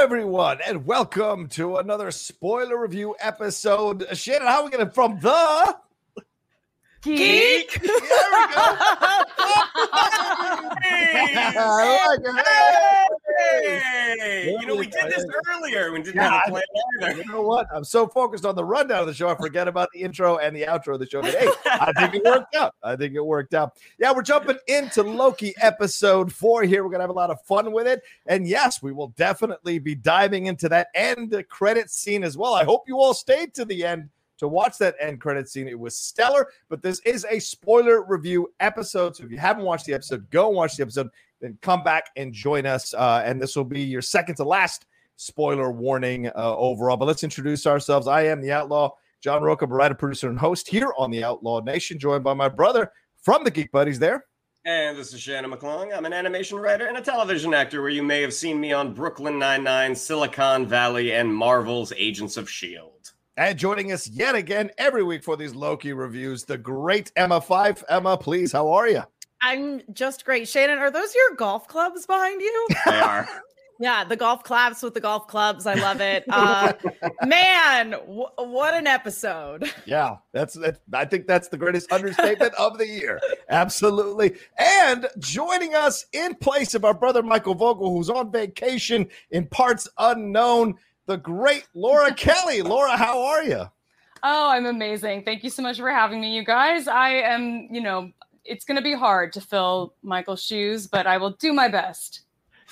Everyone, and welcome to another spoiler review episode. Shannon, how are we getting from the Geek. There we go. I like it. Hey! You know, we did this earlier. We didn't Yeah, have a plan either. You know what? I'm so focused on the rundown of the show, I forget about the intro and the outro of the show. But hey, I think it worked out. I think it worked out. Yeah, we're jumping into Loki episode four here. We're gonna have a lot of fun with it, and yes, we will definitely be diving into that end credit scene as well. I hope you all stayed to the end to watch that end credit scene. It was stellar, but this is a spoiler review episode. So if you haven't watched the episode, go and watch the episode, then come back and join us. Uh, and this will be your second to last spoiler warning uh, overall. But let's introduce ourselves. I am the Outlaw, John Rocha, writer, producer, and host here on the Outlaw Nation, joined by my brother from the Geek Buddies there. And this is Shannon McClung. I'm an animation writer and a television actor where you may have seen me on Brooklyn Nine-Nine, Silicon Valley, and Marvel's Agents of S.H.I.E.L.D. And joining us yet again every week for these Loki reviews, the great Emma Fyffe. Emma, please, how are you? I'm just great. Shannon, are those your golf clubs behind you? They are. yeah, the golf claps with the golf clubs. I love it. Uh, man, w- what an episode. Yeah, that's that. I think that's the greatest understatement of the year. Absolutely. And joining us in place of our brother Michael Vogel, who's on vacation in parts unknown, the great Laura Kelly. Laura, how are you? Oh, I'm amazing. Thank you so much for having me, you guys. I am, you know, it's going to be hard to fill Michael's shoes, but I will do my best.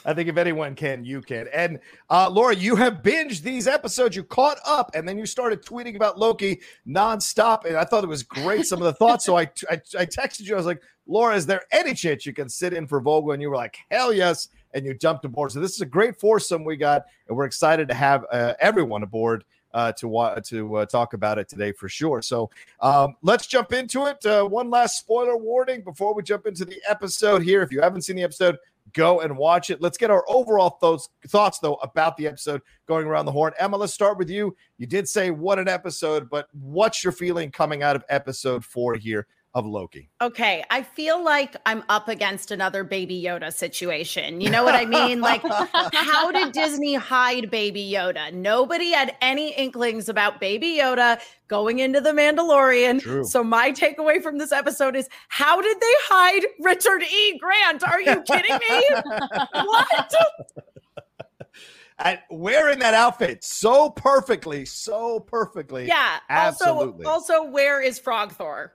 I think if anyone can, you can. And uh, Laura, you have binged these episodes. You caught up, and then you started tweeting about Loki nonstop. And I thought it was great. Some of the thoughts. So I, I, I texted you. I was like, Laura, is there any chance you can sit in for Vogel? And you were like, hell yes. And you jumped aboard. So this is a great foursome we got, and we're excited to have uh, everyone aboard. Uh, to wa- to uh, talk about it today for sure. So um, let's jump into it. Uh, one last spoiler warning before we jump into the episode here. If you haven't seen the episode, go and watch it. Let's get our overall thoughts, thoughts though about the episode going around the horn. Emma, let's start with you. You did say what an episode, but what's your feeling coming out of episode four here of Loki? Okay, I feel like I'm up against another Baby Yoda situation. You know what I mean? like, how did Disney hide Baby Yoda? Nobody had any inklings about Baby Yoda going into The Mandalorian. True. So, my takeaway from this episode is how did they hide Richard E. Grant? Are you kidding me? what? And wearing that outfit so perfectly, so perfectly. Yeah. Absolutely. Also, also, where is Frog Thor?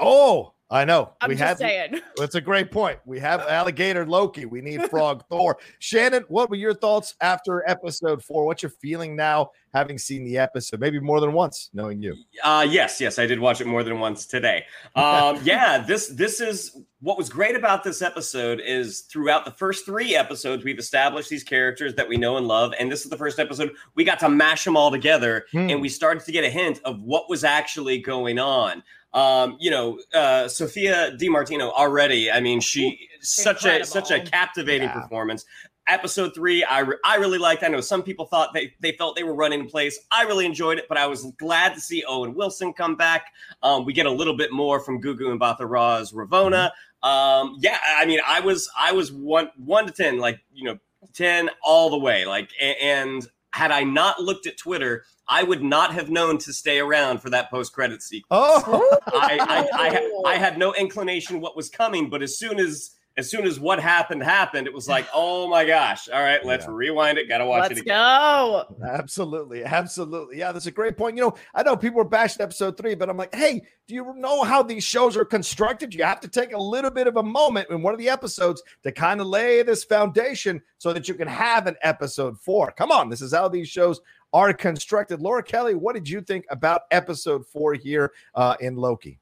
Oh, I know. I'm we just had saying. That's a great point. We have alligator Loki. We need frog Thor. Shannon, what were your thoughts after episode four? What's your feeling now, having seen the episode, maybe more than once, knowing you? Uh, yes, yes, I did watch it more than once today. Um, yeah, this this is what was great about this episode is throughout the first three episodes we've established these characters that we know and love, and this is the first episode we got to mash them all together, Hmm. and we started to get a hint of what was actually going on. Um, you know, uh, Sophia Di Martino already. I mean, she such a such a captivating Yeah. performance. Episode three, I, re- I really liked. I know some people thought they, they felt they were running in place. I really enjoyed it, but I was glad to see Owen Wilson come back. Um, we get a little bit more from Gugu and Batharaz Ravonna. Um, yeah, I mean, I was I was one one to ten, like you know, ten all the way. Like, a- and had I not looked at Twitter, I would not have known to stay around for that post credit sequence. Oh, I, I, I, I had no inclination what was coming, but as soon as as soon as what happened happened, it was like, oh my gosh! All right, let's Yeah. rewind it. Got to watch Let's it again. go. absolutely. Absolutely. Yeah, that's a great point. You know, I know people were bashing episode three, but I'm like, hey, do you know how these shows are constructed? You have to take a little bit of a moment in one of the episodes to kind of lay this foundation so that you can have an episode four. Come on, this is how these shows are constructed. Laura Kelly, what did you think about episode four here uh, in Loki?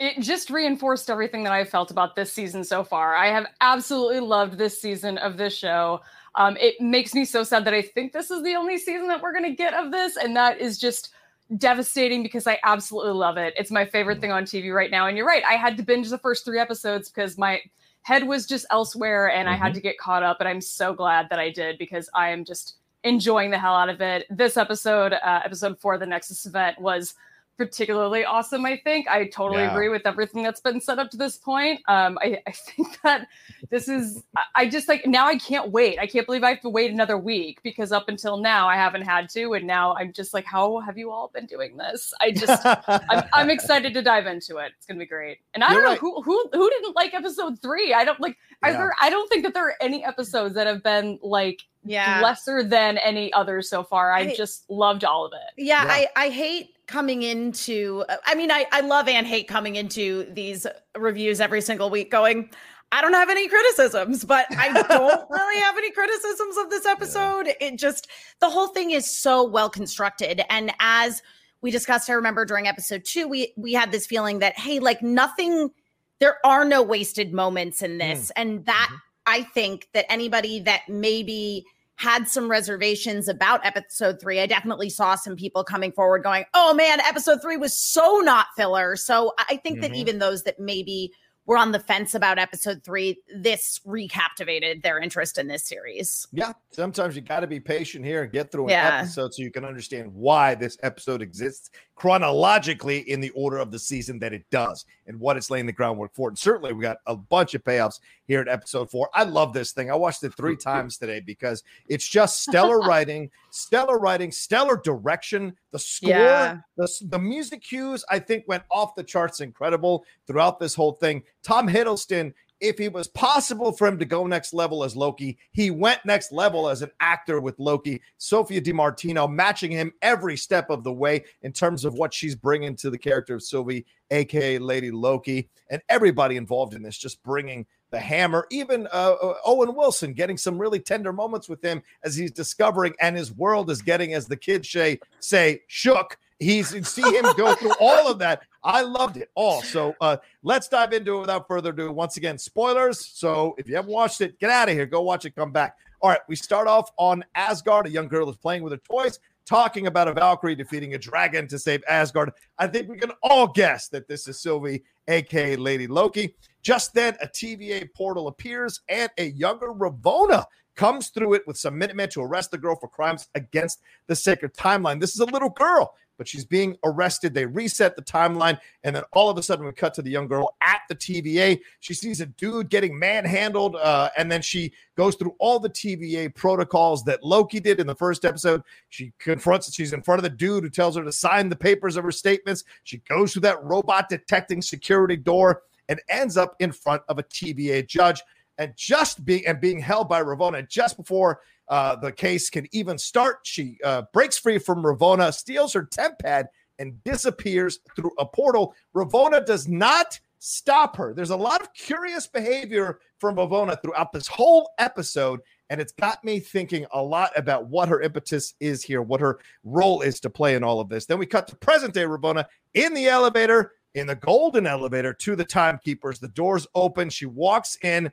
It just reinforced everything that I felt about this season so far. I have absolutely loved this season of this show. Um, it makes me so sad that I think this is the only season that we're going to get of this, and that is just devastating because I absolutely love it. It's my favorite thing on TV right now. And you're right, I had to binge the first three episodes because my head was just elsewhere, and I had to get caught up. And I'm so glad that I did because I am just enjoying the hell out of it. This episode, uh, episode four, the Nexus event, was particularly awesome. I think I totally Yeah. agree with everything that's been set up to this point. Um, I, I think that this is, I- I just like now I can't wait. I can't believe I have to wait another week because up until now I haven't had to, and now I'm just like, how have you all been doing this? I just, I'm, I'm excited to dive into it. It's gonna be great. And I You're don't know right. who who who didn't like episode three. I don't like. Yeah. there? I don't think that there are any episodes that have been like Yeah. lesser than any others so far. I I- just loved all of it. Yeah, Yeah. I, I hate coming into I mean I, I love and hate coming into these reviews every single week going, I don't have any criticisms, but I don't really have any criticisms of this episode. It just the whole thing is so well constructed. And as we discussed, I remember during episode two, we we had this feeling that, hey, like nothing, there are no wasted moments in this. Mm. And that mm-hmm. I think that anybody that maybe had some reservations about episode three. I definitely saw some people coming forward going, oh man, episode three was so not filler. So I think that Mhm. even those that maybe were on the fence about episode three, this recaptivated their interest in this series. Yeah, sometimes you got to be patient here and get through an Yeah. episode so you can understand why this episode exists chronologically in the order of the season that it does and what it's laying the groundwork for. And certainly, we got a bunch of payoffs here in episode four. I love this thing. I watched it three times today because it's just stellar writing, stellar writing, stellar direction. The score, Yeah. the, the music cues, I think went off the charts incredible throughout this whole thing. Tom Hiddleston if it was possible for him to go next level as Loki, he went next level as an actor with Loki. Sophia Di Martino matching him every step of the way in terms of what she's bringing to the character of Sylvie, aka Lady Loki, and everybody involved in this just bringing the hammer. Even uh, uh, Owen Wilson getting some really tender moments with him as he's discovering, and his world is getting, as the kids say, say shook. He's see him go through all of that. I loved it all. So uh, let's dive into it without further ado. Once again, spoilers. So if you haven't watched it, get out of here. Go watch it. Come back. All right, we start off on Asgard. A young girl is playing with her toys. talking about a Valkyrie defeating a dragon to save Asgard. I think we can all guess that this is Sylvie, aka Lady Loki. Just then, a TVA portal appears and a younger Ravonna comes through it with some Minutemen to arrest the girl for crimes against the sacred timeline. This is a little girl but she's being arrested. They reset the timeline, and then all of a sudden, we cut to the young girl at the TVA. She sees a dude getting manhandled, uh, and then she goes through all the TVA protocols that Loki did in the first episode. She confronts, she's in front of the dude who tells her to sign the papers of her statements. She goes through that robot detecting security door and ends up in front of a TVA judge. And just being and being held by Ravonna just before uh, the case can even start. She uh, breaks free from Ravonna, steals her TemPad, and disappears through a portal. Ravonna does not stop her. There's a lot of curious behavior from Ravonna throughout this whole episode. And it's got me thinking a lot about what her impetus is here, what her role is to play in all of this. Then we cut to present day Ravonna in the elevator, in the golden elevator to the timekeepers. The doors open. She walks in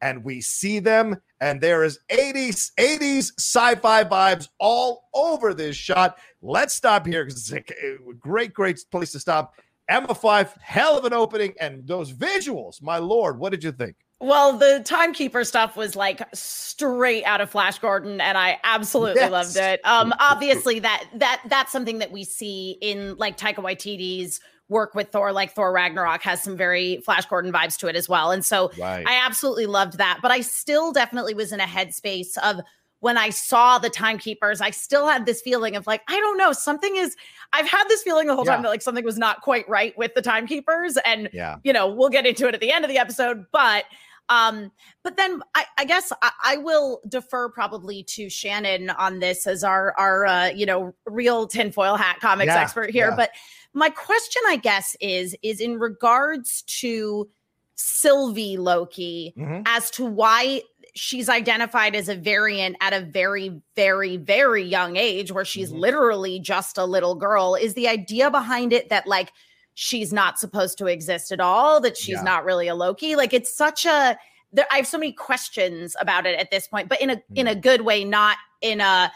and we see them and there is 80s 80s sci-fi vibes all over this shot let's stop here because it's a great great place to stop emma Fyffe hell of an opening and those visuals my lord what did you think well, the timekeeper stuff was like straight out of Flash Gordon, and I absolutely yes. loved it. Um, obviously that that that's something that we see in like Taika Waititi's work with Thor, like Thor Ragnarok, has some very Flash Gordon vibes to it as well. And so right. I absolutely loved that. But I still definitely was in a headspace of when I saw the timekeepers, I still had this feeling of like, I don't know, something is, I've had this feeling the whole yeah. time that like something was not quite right with the timekeepers. And, yeah. you know, we'll get into it at the end of the episode. But, um, but then I, I guess I, I, will defer probably to Shannon on this as our, our, uh, you know, real tinfoil hat comics yeah. expert here. But, my question, I guess, is is in regards to Sylvie Loki mm-hmm. as to why she's identified as a variant at a very, very, very young age, where she's mm-hmm. literally just a little girl. Is the idea behind it that like she's not supposed to exist at all, that she's yeah. not really a Loki? Like it's such a there, I have so many questions about it at this point, but in a mm-hmm. in a good way, not in a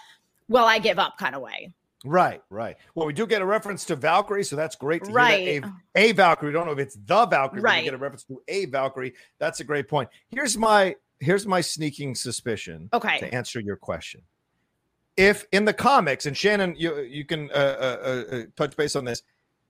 well, I give up kind of way. Right, right. Well, we do get a reference to Valkyrie, so that's great to right. hear that. A, a Valkyrie. don't know if it's the Valkyrie, right. but we get a reference to a Valkyrie. That's a great point. Here's my here's my sneaking suspicion. Okay. To answer your question, if in the comics, and Shannon, you you can uh, uh, uh, uh touch base on this,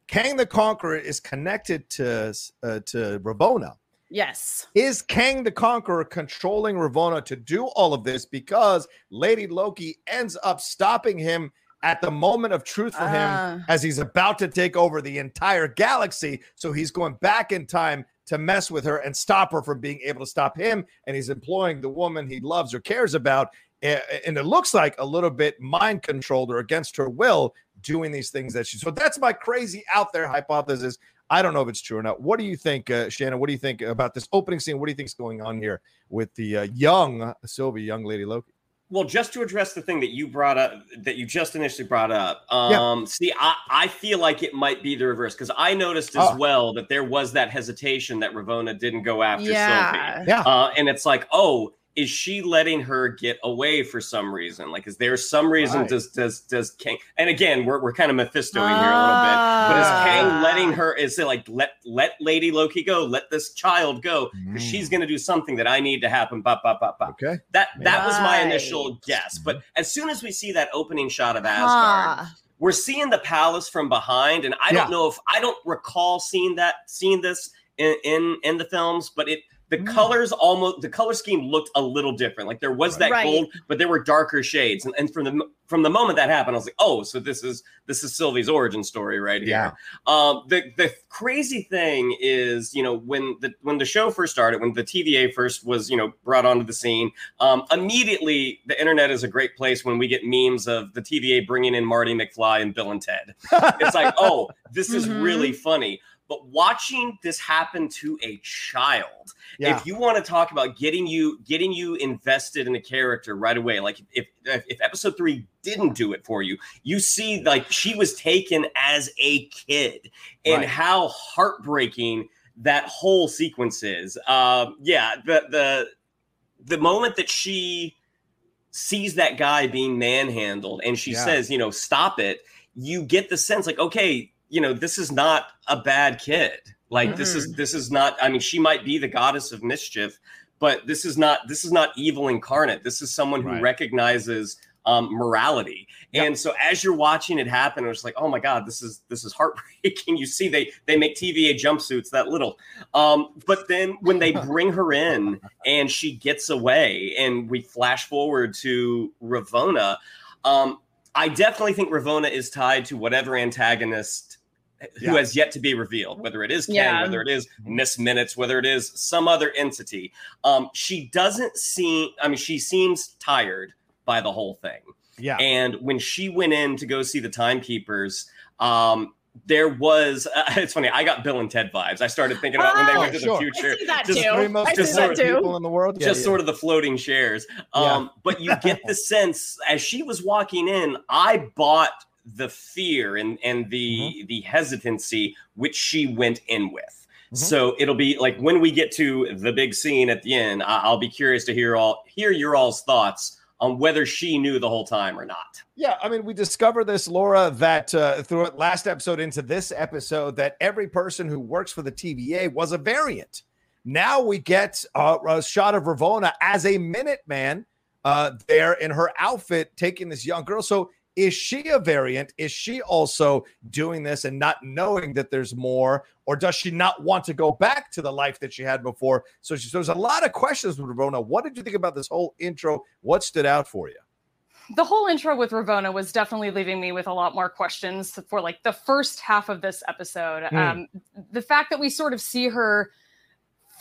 Kang the Conqueror is connected to uh, to Ravonna. Yes. Is Kang the Conqueror controlling Ravonna to do all of this because Lady Loki ends up stopping him? At the moment of truth for him uh, as he's about to take over the entire galaxy. So he's going back in time to mess with her and stop her from being able to stop him. And he's employing the woman he loves or cares about. And it looks like a little bit mind controlled or against her will doing these things that she. So that's my crazy out there hypothesis. I don't know if it's true or not. What do you think, uh, Shannon? What do you think about this opening scene? What do you think is going on here with the uh, young Sylvie, young Lady Loki? Well, just to address the thing that you brought up, that you just initially brought up. Um, yeah. See, I, I feel like it might be the reverse because I noticed as oh. well that there was that hesitation that Ravonna didn't go after yeah. Sylvie. Yeah. Uh, and it's like, oh, is she letting her get away for some reason? Like, is there some reason right. does does does Kang? And again, we're, we're kind of Mephistoing uh, here a little bit, but is Kang ah. letting her? Is it like let let Lady Loki go? Let this child go because mm. she's going to do something that I need to happen. Ba, ba, ba, ba. Okay, that that right. was my initial guess. But as soon as we see that opening shot of Asgard. Huh. We're seeing the palace from behind, and I yeah. don't know if I don't recall seeing that, seeing this in, in in the films, but it the mm. colors almost the color scheme looked a little different. Like there was that right. gold, but there were darker shades. And, and from the from the moment that happened, I was like, oh, so this is this is Sylvie's origin story right here. Yeah. Um, the the crazy thing is, you know, when the when the show first started, when the TVA first was, you know, brought onto the scene, um, immediately the internet is a great place when we get memes of the TVA bringing in Marty McFly and Bill and Ted. it's like, oh, this is mm-hmm. really funny. But watching this happen to a child, yeah. if you want to talk about getting you getting you invested in a character right away, like if if episode three didn't do it for you, you see like she was taken as a kid and right. how heartbreaking that whole sequence is. Um, yeah, the the the moment that she sees that guy being manhandled and she Yeah. says, you know, stop it, you get the sense like, okay, you know, this is not a bad kid. Like this is this is not I mean, she might be the goddess of mischief, but this is not this is not evil incarnate. This is someone who Right. recognizes um, morality. Yep. And so as you're watching it happen, it's like, oh my God, this is this is heartbreaking. You see they they make TVA jumpsuits that little. Um, but then when they bring her in and she gets away, and we flash forward to Ravonna, um, I definitely think Ravonna is tied to whatever antagonist who Yeah. has yet to be revealed, whether it is Kang, Yeah. whether it is Miss Minutes, whether it is some other entity. Um, she doesn't seem, I mean, she seems tired by the whole thing. Yeah. And when she went in to go see the timekeepers, um, there was uh, it's funny. I got Bill and Ted vibes. I started thinking about when they Oh, went to sure. The future. see that Just too. Three most I see just that deserved too. people in the world. Just yeah. sort of the floating shares. Yeah. Um, but you get the sense as she was walking in, I bought the fear and and the Mm-hmm. the hesitancy which she went in with. Mhm. So it'll be like when we get to the big scene at the end, I- I'll be curious to hear all hear your all's thoughts on whether she knew the whole time or not. Yeah, I mean, we discovered this, Laura, that uh, through it last episode into this episode, that every person who works for the TVA was a variant. Now we get uh, a shot of Ravonna as a Minuteman uh, there in her outfit, taking this young girl. So is she a variant? Is she also doing this and not knowing that there's more, or does she not want to go back to the life that she had before? So she, so there's a lot of questions with Ravonna. What did you think about this whole intro? What stood out for you? the whole intro with Ravonna was definitely leaving me with a lot more questions for like the first half of this episode. Hmm. Um, the fact that we sort of see her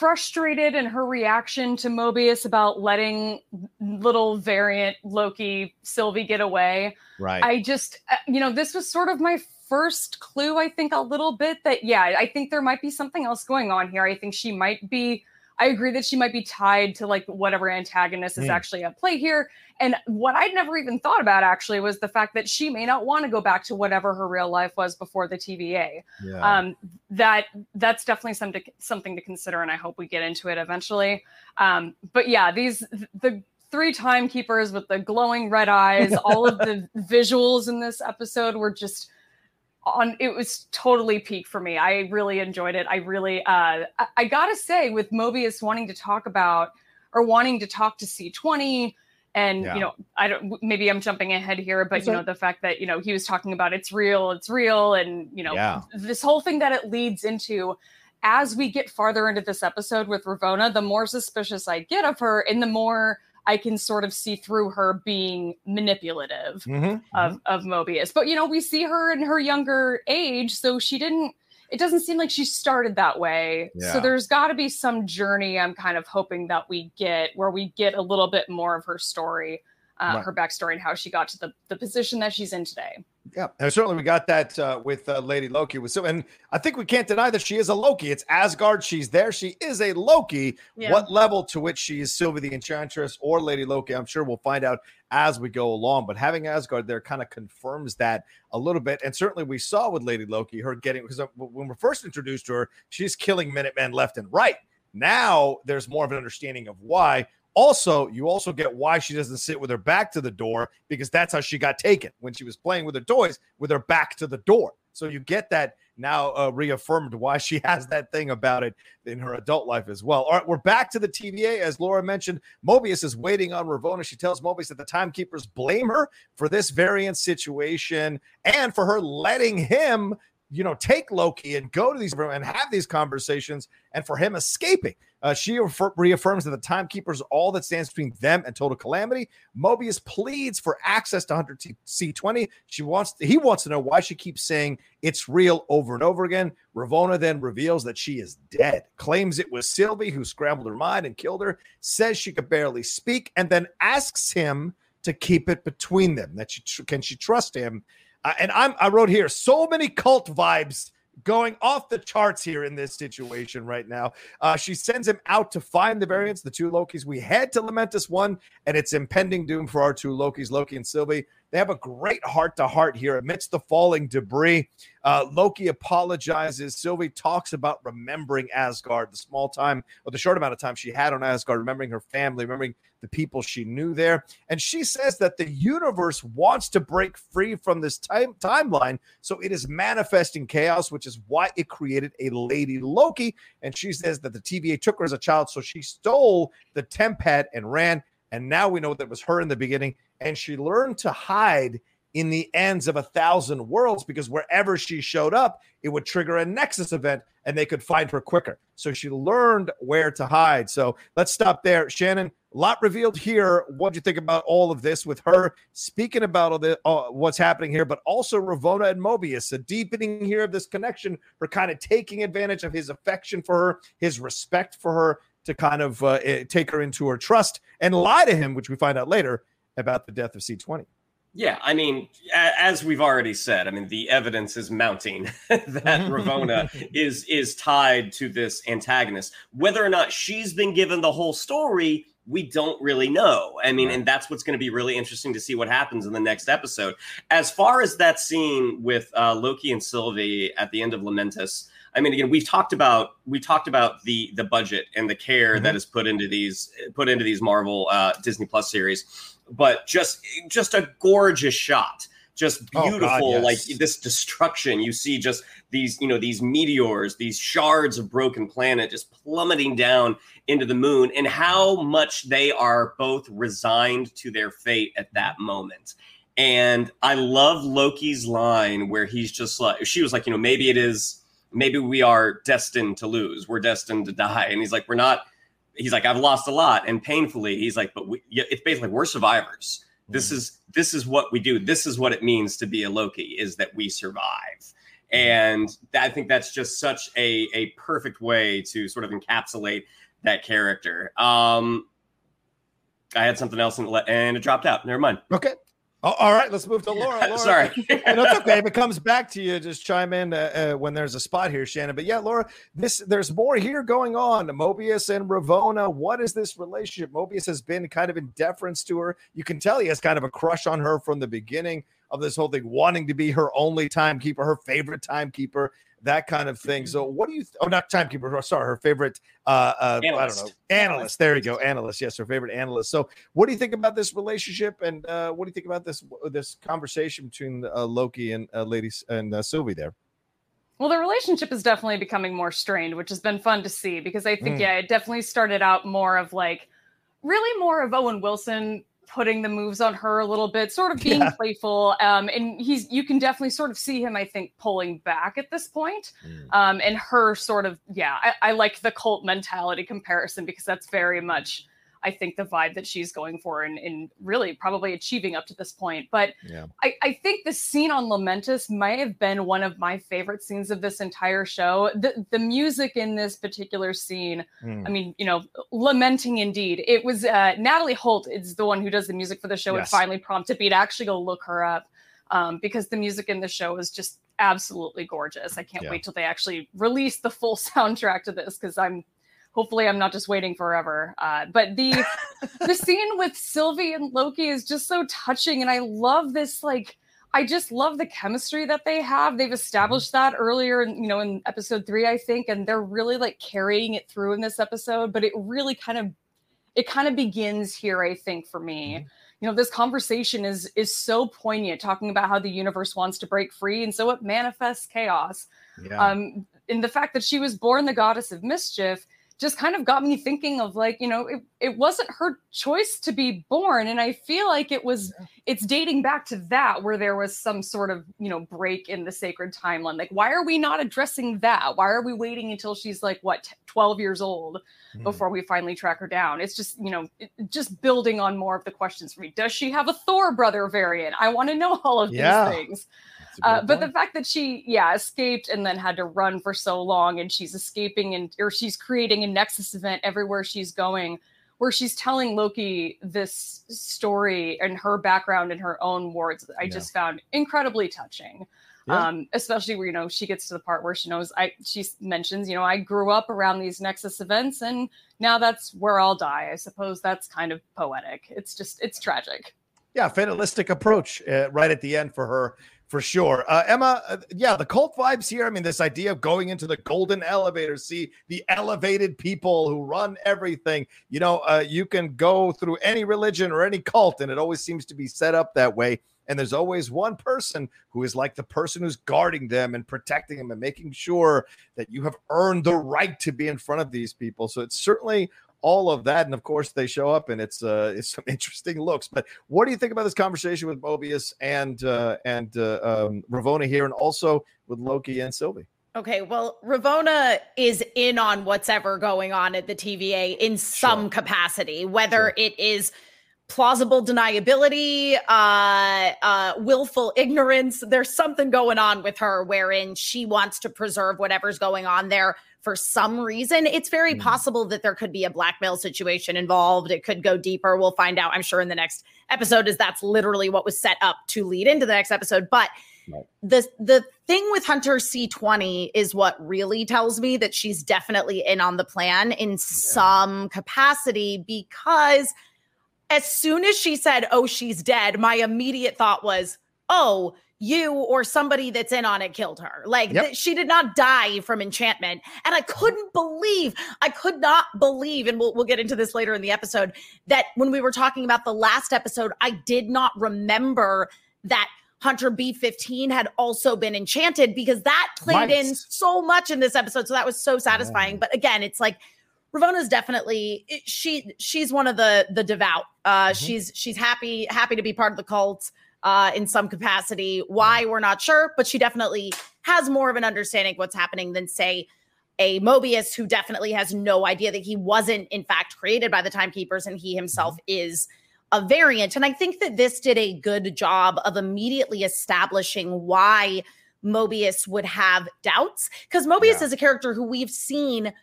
frustrated in her reaction to Mobius about letting little variant Loki Sylvie get away. Right. I just, uh, you know, this was sort of my first clue, I think, a little bit that, yeah, I think there might be something else going on here. I think she might be, I agree that she might be tied to like whatever antagonist is Hmm. actually at play here. And what I'd never even thought about actually was the fact that she may not want to go back to whatever her real life was before the TVA yeah. um, that that's definitely something something to consider, and I hope we get into it eventually. Um, but yeah, these the three timekeepers with the glowing red eyes, all of the visuals in this episode were just on. It was totally peak for me. I really enjoyed it. I really, uh, I, I gotta say, with Mobius wanting to talk about or wanting to talk to C twenty. And Yeah. you know, I don't. Maybe I'm jumping ahead here, but That's you know, right. the fact that you know he was talking about it's real, it's real, and you know, Yeah. this whole thing that it leads into as we get farther into this episode with Ravonna, the more suspicious I get of her, and the more I can sort of see through her being manipulative Mhm. of, of Mobius. But you know, we see her in her younger age, so she didn't it doesn't seem like she started that way. Yeah. So there's got to be some journey I'm kind of hoping that we get where we get a little bit more of her story, uh, Right. her backstory, and how she got to the, the position that she's in today. Yeah, and certainly we got that uh, with uh, Lady Loki. With so, and I think we can't deny that she is a Loki. It's Asgard. She's there. She is a Loki. Yeah. What level to which she is Sylvie the Enchantress or Lady Loki, I'm sure we'll find out as we go along. But having Asgard there kind of confirms that a little bit. And certainly we saw with Lady Loki her getting because when we're first introduced to her, she's killing Minutemen left and right. Now there's more of an understanding of why. Also, you also get why she doesn't sit with her back to the door because that's how she got taken when she was playing with her toys with her back to the door. So you get that now uh, reaffirmed why she has that thing about it in her adult life as well. All right, we're back to the TVA. As Laura mentioned, Mobius is waiting on Ravonna. She tells Mobius that the timekeepers blame her for this variant situation and for her letting him, you know, take Loki and go to these and have these conversations and for him escaping. Uh, she reaffir- reaffirms that the timekeepers are all that stands between them and total calamity. Mobius pleads for access to Hunter T- C20. She wants he wants to know why she keeps saying it's real over and over again. Ravonna then reveals that she is dead, claims it was Sylvie who scrambled her mind and killed her, says she could barely speak, and then asks him to keep it between them. That she tr- can she trust him? Uh, and I'm I wrote here so many cult vibes going off the charts here in this situation right now. Uh, she sends him out to find the variants, the two Lokis. We head to Lamentis 1 and its impending doom for our two Lokis, Loki and Sylvie. They have a great heart to heart here amidst the falling debris. Uh, Loki apologizes. Sylvie talks about remembering Asgard, the small time or the short amount of time she had on Asgard, remembering her family, remembering the people she knew there. And she says that the universe wants to break free from this time timeline. So it is manifesting chaos, which is why it created a lady Loki. And she says that the TVA took her as a child. So she stole the TemPad and ran. And now we know that was her in the beginning. And she learned to hide in the ends of a thousand worlds because wherever she showed up, it would trigger a Nexus event and they could find her quicker. So she learned where to hide. So let's stop there. Shannon, a lot revealed here. What do you think about all of this with her speaking about all the, uh, what's happening here, but also Ravonna and Mobius, a deepening here of this connection, her kind of taking advantage of his affection for her, his respect for her to kind of uh, eh, take her into her trust and lie to him, which we find out later about the death of C20. Yeah, I mean, as we've already said, I mean, the evidence is mounting that Ravonna is is tied to this antagonist. Whether or not she's been given the whole story, we don't really know. I mean, and that's what's going to be really interesting to see what happens in the next episode. As far as that scene with uh, Loki and Sylvie at the end of Lamentis, I mean, again, we've talked about we talked about the the budget and the care mm-hmm. that is put into these put into these Marvel uh, Disney Plus series but just just a gorgeous shot just beautiful oh God, yes. like this destruction you see just these you know these meteors these shards of broken planet just plummeting down into the moon and how much they are both resigned to their fate at that moment and i love loki's line where he's just like she was like you know maybe it is maybe we are destined to lose we're destined to die and he's like we're not he's like, I've lost a lot and painfully. He's like, but we, it's basically we're survivors. This mm-hmm. is this is what we do. This is what it means to be a Loki is that we survive. And I think that's just such a a perfect way to sort of encapsulate that character. Um, I had something else and it dropped out. Never mind. Okay. Oh, all right, let's move to Laura. Laura. Sorry, okay. If it comes back to you, just chime in uh, uh, when there's a spot here, Shannon. But yeah, Laura, this there's more here going on. Mobius and Ravonna. What is this relationship? Mobius has been kind of in deference to her. You can tell he has kind of a crush on her from the beginning of this whole thing, wanting to be her only timekeeper, her favorite timekeeper that kind of thing. So, what do you? Th- oh, not timekeeper. Sorry, her favorite. Uh, uh, I don't know. Analyst. analyst. There you go. Analyst. Yes, her favorite analyst. So, what do you think about this relationship, and uh, what do you think about this this conversation between uh, Loki and uh, ladies and uh, Sylvie there? Well, the relationship is definitely becoming more strained, which has been fun to see because I think, mm. yeah, it definitely started out more of like really more of Owen Wilson putting the moves on her a little bit, sort of being yeah. playful. Um, and he's you can definitely sort of see him, I think, pulling back at this point. Mm. Um, and her sort of, yeah, I, I like the cult mentality comparison because that's very much I think the vibe that she's going for and, and really probably achieving up to this point. But yeah. I, I think the scene on Lamentis might have been one of my favorite scenes of this entire show. The the music in this particular scene, mm. I mean, you know, lamenting indeed. It was uh, Natalie Holt is the one who does the music for the show yes. and finally prompted me to actually go look her up. Um, because the music in the show is just absolutely gorgeous. I can't yeah. wait till they actually release the full soundtrack to this because I'm hopefully I'm not just waiting forever. Uh, but the the scene with Sylvie and Loki is just so touching, and I love this like. I just love the chemistry that they have. They've established that earlier, in, you know, in episode three, I think, and they're really like carrying it through in this episode. But it really kind of, it kind of begins here, I think, for me. Mm-hmm. You know, this conversation is is so poignant, talking about how the universe wants to break free, and so it manifests chaos. Yeah. Um, in the fact that she was born the goddess of mischief, just kind of got me thinking of like you know it, it wasn't her choice to be born and i feel like it was it's dating back to that where there was some sort of you know break in the sacred timeline. Like why are we not addressing that? Why are we waiting until she's like what 12 years old mm. before we finally track her down? It's just you know it, just building on more of the questions for me. Does she have a thor brother variant? I want to know all of yeah. these things uh, but the fact that she, yeah, escaped and then had to run for so long, and she's escaping and or she's creating a Nexus event everywhere she's going, where she's telling Loki this story and her background in her own words, I yeah. just found incredibly touching. Yeah. Um, especially where you know she gets to the part where she knows I she mentions you know I grew up around these Nexus events and now that's where I'll die. I suppose that's kind of poetic. It's just it's tragic. Yeah, fatalistic approach uh, right at the end for her for sure. Uh, Emma, uh, yeah, the cult vibes here. I mean, this idea of going into the golden elevator, see the elevated people who run everything. You know, uh, you can go through any religion or any cult, and it always seems to be set up that way. And there's always one person who is like the person who's guarding them and protecting them and making sure that you have earned the right to be in front of these people. So it's certainly all of that, and of course they show up, and it's uh, it's some interesting looks. But what do you think about this conversation with Mobius and uh, and uh, um, Ravonna here, and also with Loki and Sylvie? Okay, well, Ravonna is in on what's ever going on at the TVA in some sure. capacity, whether sure. it is plausible deniability, uh, uh, willful ignorance. There's something going on with her wherein she wants to preserve whatever's going on there for some reason. It's very mm. possible that there could be a blackmail situation involved. It could go deeper. We'll find out, I'm sure, in the next episode, as that's literally what was set up to lead into the next episode. But right. the the thing with Hunter C20 is what really tells me that she's definitely in on the plan in yeah. some capacity because as soon as she said, Oh, she's dead, my immediate thought was, Oh, you or somebody that's in on it killed her. Like yep. th- she did not die from enchantment. And I couldn't believe, I could not believe, and we'll, we'll get into this later in the episode, that when we were talking about the last episode, I did not remember that Hunter B15 had also been enchanted because that played in so much in this episode. So that was so satisfying. But again, it's like Ravonna's definitely she she's one of the the devout. Uh mm-hmm. she's she's happy happy to be part of the cult uh, in some capacity. Why we're not sure, but she definitely has more of an understanding of what's happening than say a Mobius who definitely has no idea that he wasn't in fact created by the timekeepers and he himself mm-hmm. is a variant. And I think that this did a good job of immediately establishing why Mobius would have doubts because Mobius yeah. is a character who we've seen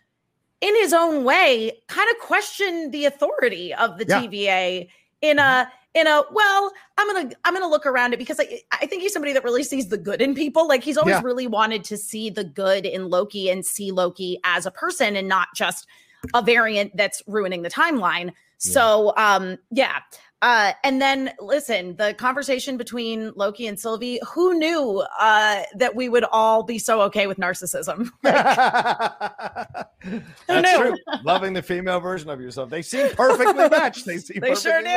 in his own way kind of question the authority of the yeah. TVA in a mm-hmm in a well i'm gonna i'm gonna look around it because I, I think he's somebody that really sees the good in people like he's always yeah. really wanted to see the good in loki and see loki as a person and not just a variant that's ruining the timeline yeah. so um yeah uh, and then listen, the conversation between Loki and Sylvie, who knew uh, that we would all be so okay with narcissism? Like, who knew? True. Loving the female version of yourself. They seem perfectly matched. They seem They sure knew.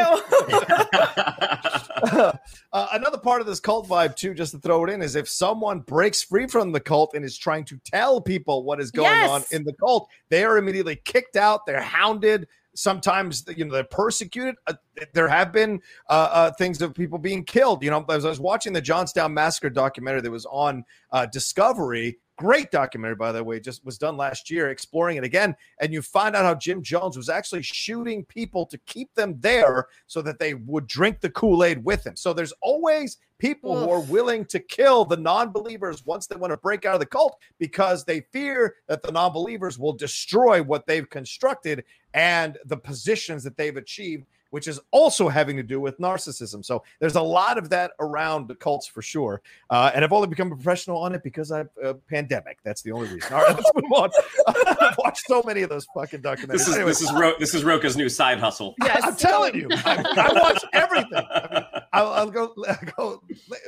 uh, another part of this cult vibe, too, just to throw it in, is if someone breaks free from the cult and is trying to tell people what is going yes. on in the cult, they are immediately kicked out. They're hounded sometimes you know they're persecuted. Uh, there have been uh, uh, things of people being killed. You know, as I was watching the Jonestown Massacre documentary that was on uh, Discovery, great documentary by the way, just was done last year, exploring it again, and you find out how Jim Jones was actually shooting people to keep them there so that they would drink the Kool Aid with him. So there's always people Oof. who are willing to kill the non-believers once they want to break out of the cult because they fear that the non-believers will destroy what they've constructed and the positions that they've achieved which is also having to do with narcissism. So there's a lot of that around the cults for sure. Uh, and I've only become a professional on it because I've uh, pandemic. That's the only reason. All right, let's move on. I've watched so many of those fucking documentaries. This is anyway. this is Ro- this is Rocha's new side hustle. Yes, I'm telling you, I, I watch everything. I mean, I'll, I'll, go, I'll go,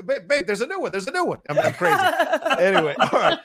babe, babe, There's a new one. There's a new one. I'm, I'm crazy. anyway, all right.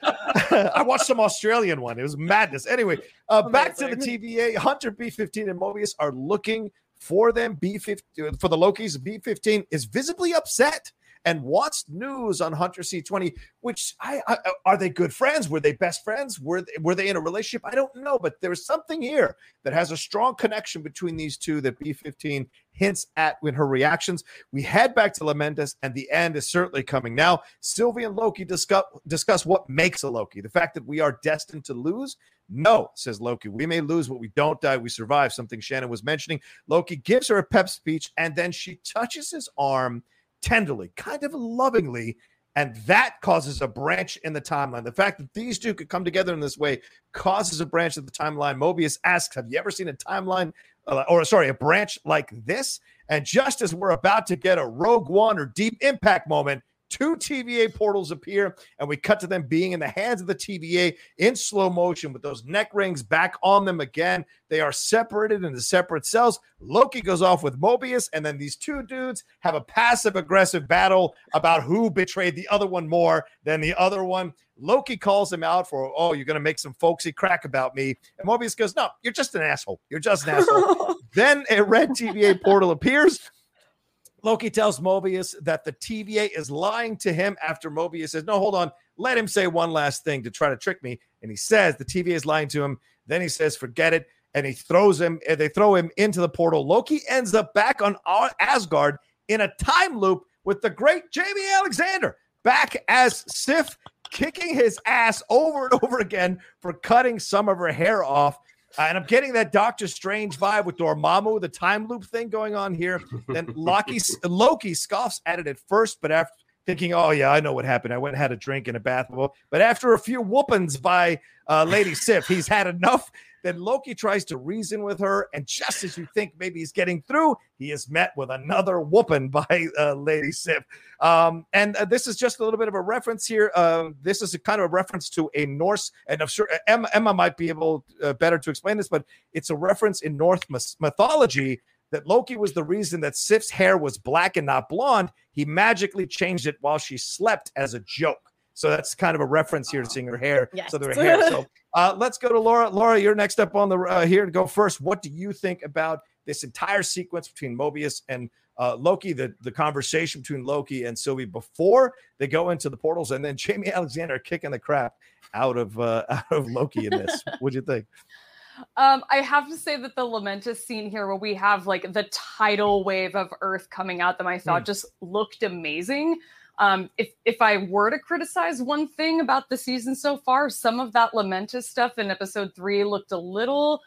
I watched some Australian one. It was madness. Anyway, uh, back to the TVA. Hunter B15 and Mobius are looking for them. B15 uh, for the Lokis, B15 is visibly upset and wants news on Hunter C20. Which I, I, are they good friends? Were they best friends? Were they, were they in a relationship? I don't know, but there's something here that has a strong connection between these two that B15 hints at in her reactions. We head back to Lamentis, and the end is certainly coming. Now, Sylvie and Loki discuss discuss what makes a Loki. The fact that we are destined to lose. No, says Loki. We may lose, but we don't die. We survive. Something Shannon was mentioning. Loki gives her a pep speech, and then she touches his arm tenderly, kind of lovingly, and that causes a branch in the timeline. The fact that these two could come together in this way causes a branch of the timeline. Mobius asks, Have you ever seen a timeline, uh, or sorry, a branch like this? And just as we're about to get a Rogue One or Deep Impact moment, two TVA portals appear, and we cut to them being in the hands of the TVA in slow motion with those neck rings back on them again. They are separated into separate cells. Loki goes off with Mobius, and then these two dudes have a passive aggressive battle about who betrayed the other one more than the other one. Loki calls him out for, oh, you're going to make some folksy crack about me. And Mobius goes, no, you're just an asshole. You're just an asshole. then a red TVA portal appears. Loki tells Mobius that the TVA is lying to him after Mobius says, no, hold on. Let him say one last thing to try to trick me. And he says the TVA is lying to him. Then he says, forget it. And he throws him, and they throw him into the portal. Loki ends up back on Asgard in a time loop with the great Jaimie Alexander back as Sif kicking his ass over and over again for cutting some of her hair off. Uh, and I'm getting that Doctor Strange vibe with Dormammu, the time loop thing going on here. Then Loki, Loki scoffs at it at first, but after thinking, oh, yeah, I know what happened. I went and had a drink in a bathroom. But after a few whoopings by uh, Lady Sif, he's had enough. Then Loki tries to reason with her. And just as you think maybe he's getting through, he is met with another whooping by uh, Lady Sif. Um, and uh, this is just a little bit of a reference here. Uh, this is a kind of a reference to a Norse, and I'm sure Emma, Emma might be able uh, better to explain this, but it's a reference in Norse mythology that Loki was the reason that Sif's hair was black and not blonde. He magically changed it while she slept as a joke. So that's kind of a reference here to seeing her hair. Yes. So their hair. So uh, let's go to Laura. Laura, you're next up on the uh, here to go first. What do you think about this entire sequence between Mobius and uh, Loki, the, the conversation between Loki and Sylvie before they go into the portals, and then Jamie Alexander kicking the crap out of uh, out of Loki in this. what do you think? Um, I have to say that the Lamentis scene here, where we have like the tidal wave of Earth coming out, them I thought mm. just looked amazing. Um, if if I were to criticize one thing about the season so far, some of that Lamentis stuff in episode three looked a little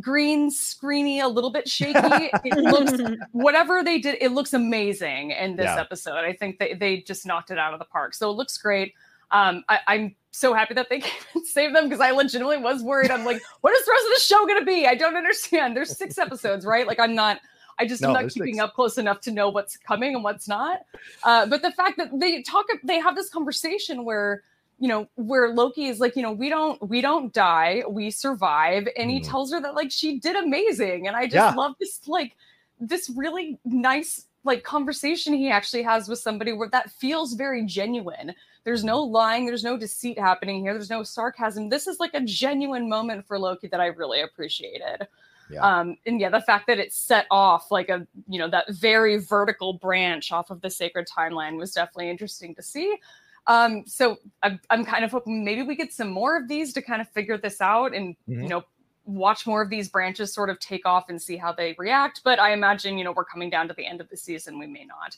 green screeny, a little bit shaky. it looks whatever they did, it looks amazing in this yeah. episode. I think they they just knocked it out of the park. So it looks great. Um, I, am so happy that they came and saved them because I legitimately was worried. I'm like, what is the rest of the show gonna be? I don't understand. There's six episodes, right? Like I'm not I just no, am not keeping up close enough to know what's coming and what's not. Uh, but the fact that they talk, they have this conversation where you know where Loki is like, you know, we don't we don't die, we survive, and he mm. tells her that like she did amazing, and I just yeah. love this like this really nice like conversation he actually has with somebody where that feels very genuine. There's no lying, there's no deceit happening here, there's no sarcasm. This is like a genuine moment for Loki that I really appreciated. Yeah. Um, and yeah, the fact that it set off like a, you know, that very vertical branch off of the sacred timeline was definitely interesting to see. Um, so I'm, I'm kind of hoping maybe we get some more of these to kind of figure this out and, mm-hmm. you know, watch more of these branches sort of take off and see how they react. But I imagine, you know, we're coming down to the end of the season. We may not.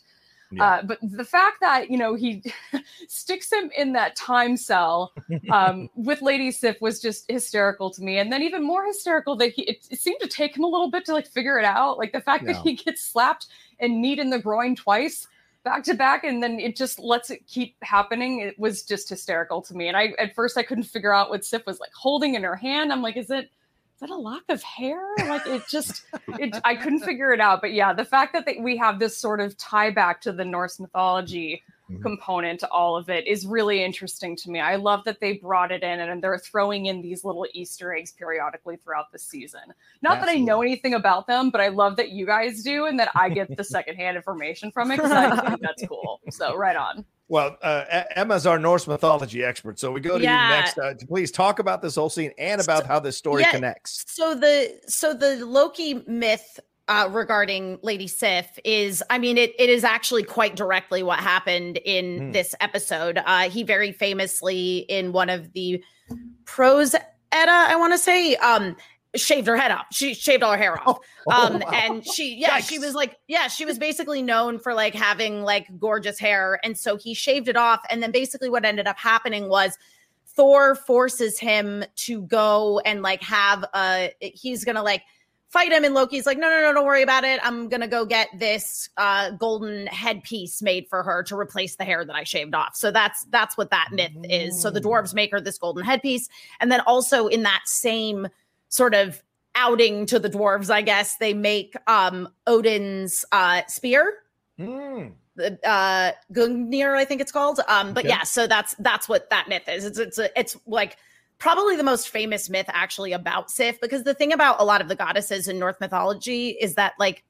Yeah. Uh, but the fact that you know he sticks him in that time cell um, with Lady Sif was just hysterical to me, and then even more hysterical that he it, it, seemed to take him a little bit to like figure it out. Like the fact yeah. that he gets slapped and kneed in the groin twice back to back, and then it just lets it keep happening. It was just hysterical to me, and I at first I couldn't figure out what Sif was like holding in her hand. I'm like, is it? That a lock of hair? Like it just, it, I couldn't figure it out. But yeah, the fact that they, we have this sort of tie back to the Norse mythology mm-hmm. component to all of it is really interesting to me. I love that they brought it in and they're throwing in these little Easter eggs periodically throughout the season. Not Absolutely. that I know anything about them, but I love that you guys do and that I get the secondhand information from it because I think that's cool. So right on. Well, uh, Emma's our Norse mythology expert, so we go to yeah. you next. Uh, to please talk about this whole scene and about so, how this story yeah, connects. So the so the Loki myth uh, regarding Lady Sif is, I mean, it, it is actually quite directly what happened in mm. this episode. Uh, he very famously, in one of the prose Edda, I want to say, um, shaved her head off. She shaved all her hair off. Oh, um, and she, yeah, Yikes. she was like, yeah, she was basically known for like having like gorgeous hair. And so he shaved it off. And then basically what ended up happening was Thor forces him to go and like have a, he's gonna like fight him. And Loki's like, no, no, no, don't worry about it. I'm gonna go get this uh, golden headpiece made for her to replace the hair that I shaved off. So that's that's what that myth is. So the dwarves make her this golden headpiece. And then also in that same sort of outing to the dwarves, I guess, they make um Odin's uh spear. Mm. uh Gungnir, I think it's called. Um, but Okay. yeah, so that's that's what that myth is. It's it's a, it's like probably the most famous myth actually about Sif because the thing about a lot of the goddesses in Norse mythology is that like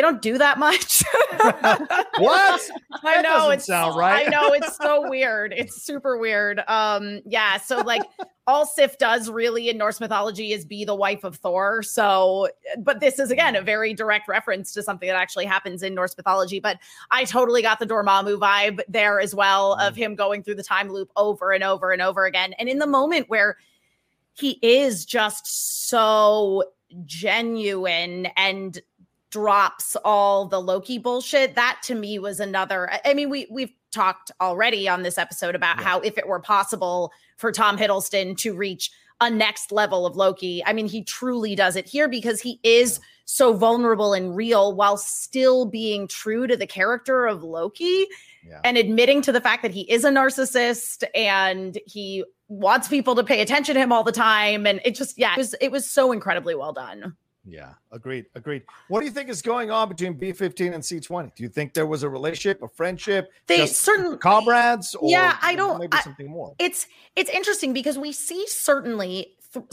they don't do that much. What? I know it's sound right. I know it's so weird. It's super weird. Um, yeah. So like all Sif does really in Norse mythology is be the wife of Thor. So, but this is again a very direct reference to something that actually happens in Norse mythology. But I totally got the Dormammu vibe there as well of him going through the time loop over and over and over again. And in the moment where he is just so genuine and drops all the Loki bullshit. That to me was another. I- mean, we we've talked already on this episode about Yeah. how if it were possible for Tom Hiddleston to reach a next level of Loki, I mean, he truly does it here because he is so vulnerable and real while still being true to the character of Loki Yeah. and admitting to the fact that he is a narcissist and he wants people to pay attention to him all the time and it just yeah it was it was so incredibly well done Yeah, agreed, agreed. What do you think is going on between B15 and C20? Do you think there was a relationship, a friendship, they certain comrades, or Yeah, I don't- maybe I- something more? it's it's interesting because we see certainly th-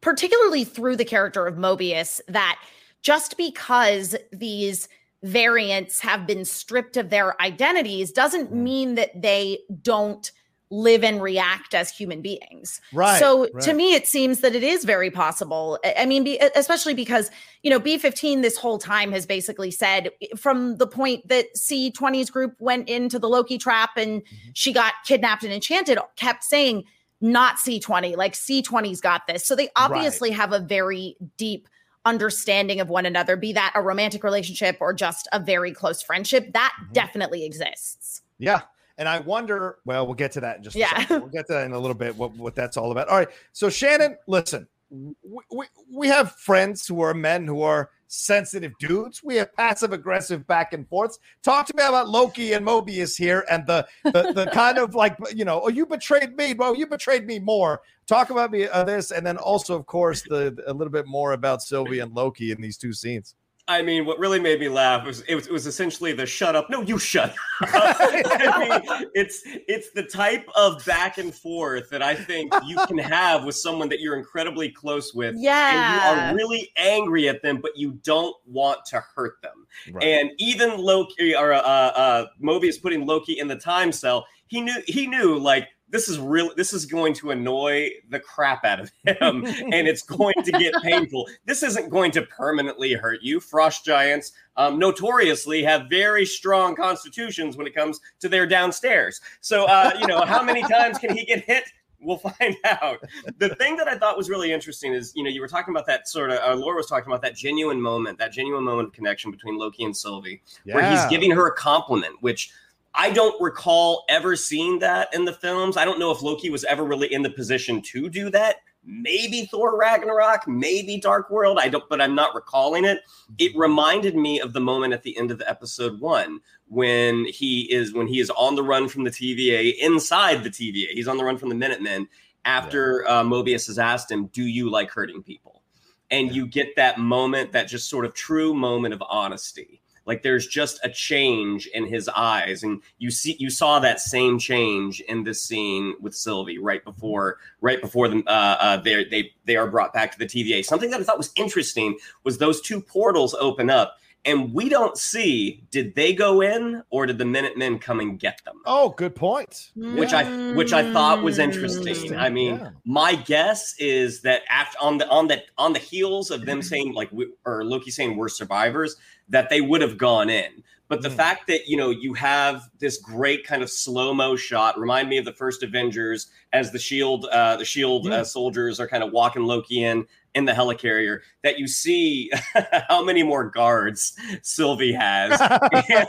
particularly through the character of Mobius that just because these variants have been stripped of their identities doesn't Mm. mean that they don't live and react as human beings. Right. So to me, it seems that it is very possible. I- mean, be, especially because you know B15 this whole time has basically said from the point that C20's group went into the Loki trap and Mm-hmm. she got kidnapped and enchanted, kept saying not C20, like C20's got this. So they obviously have a very deep understanding of one another, be that a romantic relationship or just a very close friendship. That Mhm. definitely exists. Yeah. And I wonder, well, we'll get to that in just a Yeah. second. We'll get to that in a little bit, what, what that's all about. All right. So, Shannon, listen, we, we, we have friends who are men who are sensitive dudes. We have passive aggressive back and forths. Talk to me about Loki and Mobius here and the, the, the kind of like, you know, oh, you betrayed me. Well, you betrayed me more. Talk about me uh, this. And then also, of course, the a little bit more about Sylvie and Loki in these two scenes. I mean, what really made me laugh was it was, it was essentially the "shut up, no, you shut." up." I mean, it's it's the type of back and forth that I think you can have with someone that you're incredibly close with, and you are really angry at them, but you don't want to hurt them. Right. And even Loki or uh, uh, Mobius putting Loki in the time cell, he knew he knew like this is real. This is going to annoy the crap out of him, and it's going to get painful. This isn't going to permanently hurt you. Frost giants um, notoriously have very strong constitutions when it comes to their downstairs. So uh, you know how many times can he get hit? We'll find out. The thing that I thought was really interesting is, you know, you were talking about that sort of, uh, Laura was talking about that genuine moment, that genuine moment of connection between Loki and Sylvie where he's giving her a compliment, which I don't recall ever seeing that in the films. I don't know if Loki was ever really in the position to do that. Maybe Thor Ragnarok, maybe Dark World. I don't, but I'm not recalling it. It reminded me of the moment at the end of the episode one when he is when he is on the run from the TVA inside the TVA. He's on the run from the Minutemen after uh, Mobius has asked him, "Do you like hurting people?" And Yeah. you get that moment, that just sort of true moment of honesty like there's just a change in his eyes. And you see you saw that same change in this scene with sylvie right before right before them uh, uh they they they are brought back to the tva something that i thought was interesting was those two portals open up and we don't see did they go in or did the minutemen come and get them Oh, good point. which I which I thought was interesting. Mm. I mean, Yeah. my guess is that after on the on the on the heels of them saying like we, or Loki saying we're survivors, that they would have gone in. But the Mm. fact that you know you have this great kind of slow mo shot remind me of the first Avengers as the shield uh, the shield Mm. uh, soldiers are kind of walking Loki in in the helicarrier that you see how many more guards Sylvie has.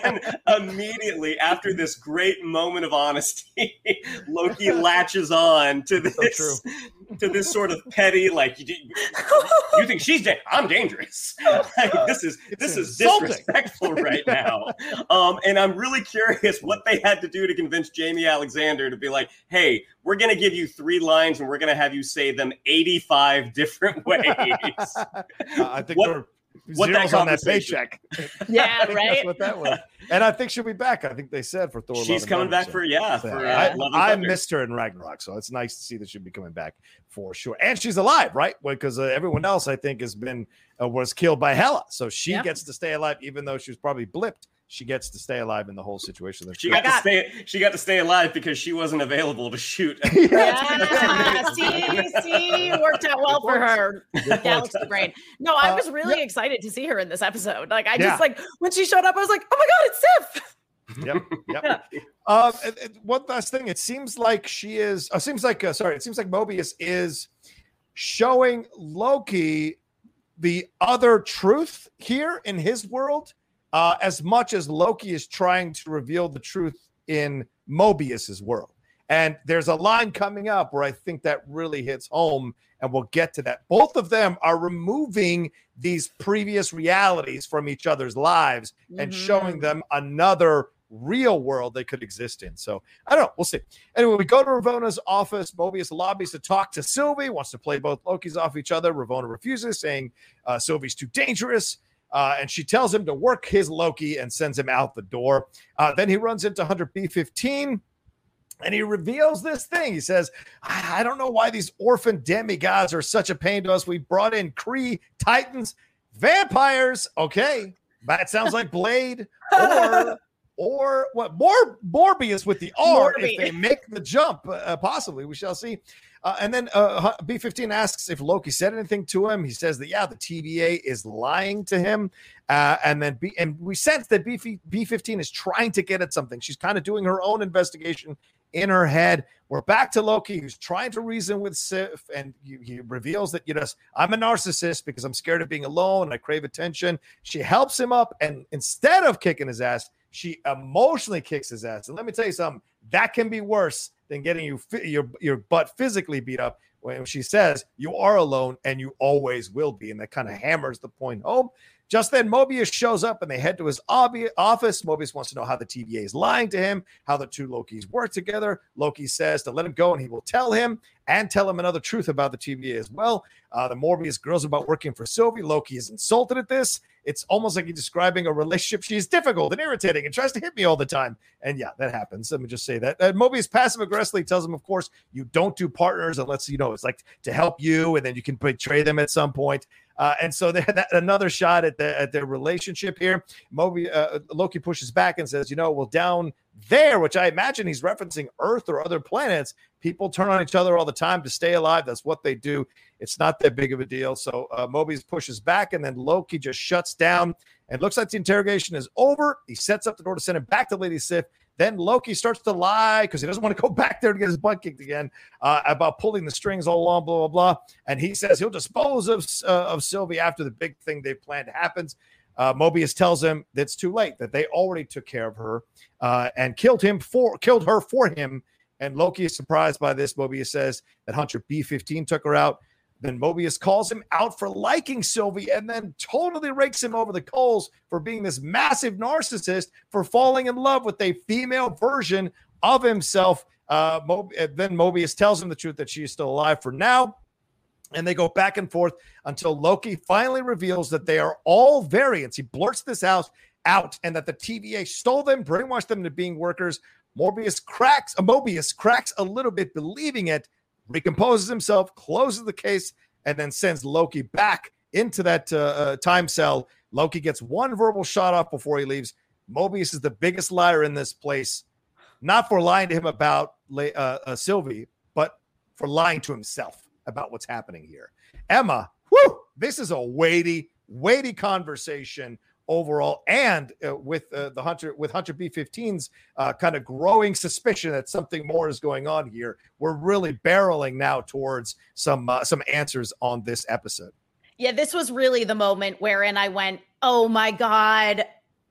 And immediately after this great moment of honesty, Loki latches on to So this to this sort of petty, like you, you think she's da- I'm dangerous. Like, this is It's this is disrespectful right now. Um, and I'm really curious what they had to do to convince Jaimie Alexander to be like, hey, we're gonna give you three lines and we're gonna have you say them 85 different ways. Uh, I think What- there were What that zeros on that conversation- paycheck. Yeah, right? That's what that was. And I think she'll be back. I think they said for Thor. Love She's coming Thunder, back so- for yeah so, for I, uh, Love I missed her in Ragnarok, so it's nice to see that she'll be coming back for sure. And she's alive, right? Because uh, everyone else, I think, has been uh, was killed by Hela, so she Yeah. gets to stay alive, even though she was probably blipped. She gets to stay alive in the whole situation. That's She got, got- to stay. She got to stay alive because she wasn't available to shoot. Yeah, see, see, worked out well for her. Good Galaxy point. brain. No, I Uh, was really excited to see her in this episode. Like, I Yeah. just like when she showed up, I was like, oh my god, it's Sif. Yep. Yep. Um, and- and one last thing. It seems like she is. Uh, seems like uh, sorry. It seems like Mobius is showing Loki the other truth here in his world, uh, as much as Loki is trying to reveal the truth in Mobius's world. And there's a line coming up where I think that really hits home, and we'll get to that. Both of them are removing these previous realities from each other's lives and Mhm. showing them another real world they could exist in. So I don't know. We'll see. Anyway, we go to Ravonna's office. Mobius lobbies to talk to Sylvie, wants to play both Lokis off each other. Ravonna refuses, saying uh, Sylvie's too dangerous. Uh, and she tells him to work his Loki and sends him out the door. Uh, then he runs into Hunter B15 and he reveals this thing. He says, I, I don't know why these orphan demigods are such a pain to us. We brought in Kree, Titans, vampires. Okay. That sounds like Blade or or what more Morbius with the R if they make the jump, uh, possibly. We shall see. Uh, and then uh, B15 asks if Loki said anything to him. He says that yeah, the TVA is lying to him. Uh, and then B and we sense that B B15 is trying to get at something. She's kind of doing her own investigation in her head. We're back to Loki, who's trying to reason with Sif, and he, he reveals that you know I'm a narcissist because I'm scared of being alone. and I crave attention. She helps him up, and instead of kicking his ass, she emotionally kicks his ass. And let me tell you something that can be worse than getting you your your butt physically beat up. When she says you are alone and you always will be, and that kind of hammers the point home. Just then, Mobius shows up and they head to his obvi- office. Mobius wants to know how the TVA is lying to him, how the two Lokis work together. Loki says to let him go and he will tell him and tell him another truth about the TVA as well. Uh, the Morbius girls about working for Sylvie. Loki is insulted at this. It's almost like he's describing a relationship. She's difficult and irritating and tries to hit me all the time. And yeah, that happens. Let me just say that. Mobius passive aggressively tells him, of course, you don't do partners unless you know it's like to help you, and then you can betray them at some point. Uh, and so that, another shot at, the, at their relationship here. Moby, uh, Loki pushes back and says, you know, well, down there, which I imagine he's referencing Earth or other planets, people turn on each other all the time to stay alive. That's what they do. It's not that big of a deal. So uh, Mobius pushes back, and then Loki just shuts down. And looks like the interrogation is over. He sets up the door to send him back to Lady Sif. Then Loki starts to lie because he doesn't want to go back there to get his butt kicked again uh, about pulling the strings all along, blah, blah, blah. And he says he'll dispose of, uh, of Sylvie after the big thing they've planned happens. Uh, Mobius tells him that it's too late, that they already took care of her uh, and killed him for killed her for him. And Loki is surprised by this. Mobius says that Hunter B15 took her out. Then Mobius calls him out for liking Sylvie and then totally rakes him over the coals for being this massive narcissist for falling in love with a female version of himself. Uh, uh, then Mobius tells him the truth that she is still alive for now. And they go back and forth until Loki finally reveals that they are all variants. He blurts this out, out and that the TVA stole them, brainwashed them into being workers. Morbius cracks, Mobius cracks a little bit, believing it, recomposes himself, closes the case, and then sends Loki back into that uh, uh, time cell. Loki gets one verbal shot off before he leaves. Mobius is the biggest liar in this place, not for lying to him about uh, uh, Sylvie, but for lying to himself about what's happening here. Emma, whoo, this is a weighty, weighty conversation overall, and uh, with uh, the Hunter with Hunter B15's uh, kind of growing suspicion that something more is going on here. We're really barreling now towards some uh, some answers on this episode. Yeah, this was really the moment wherein I went, "Oh my god,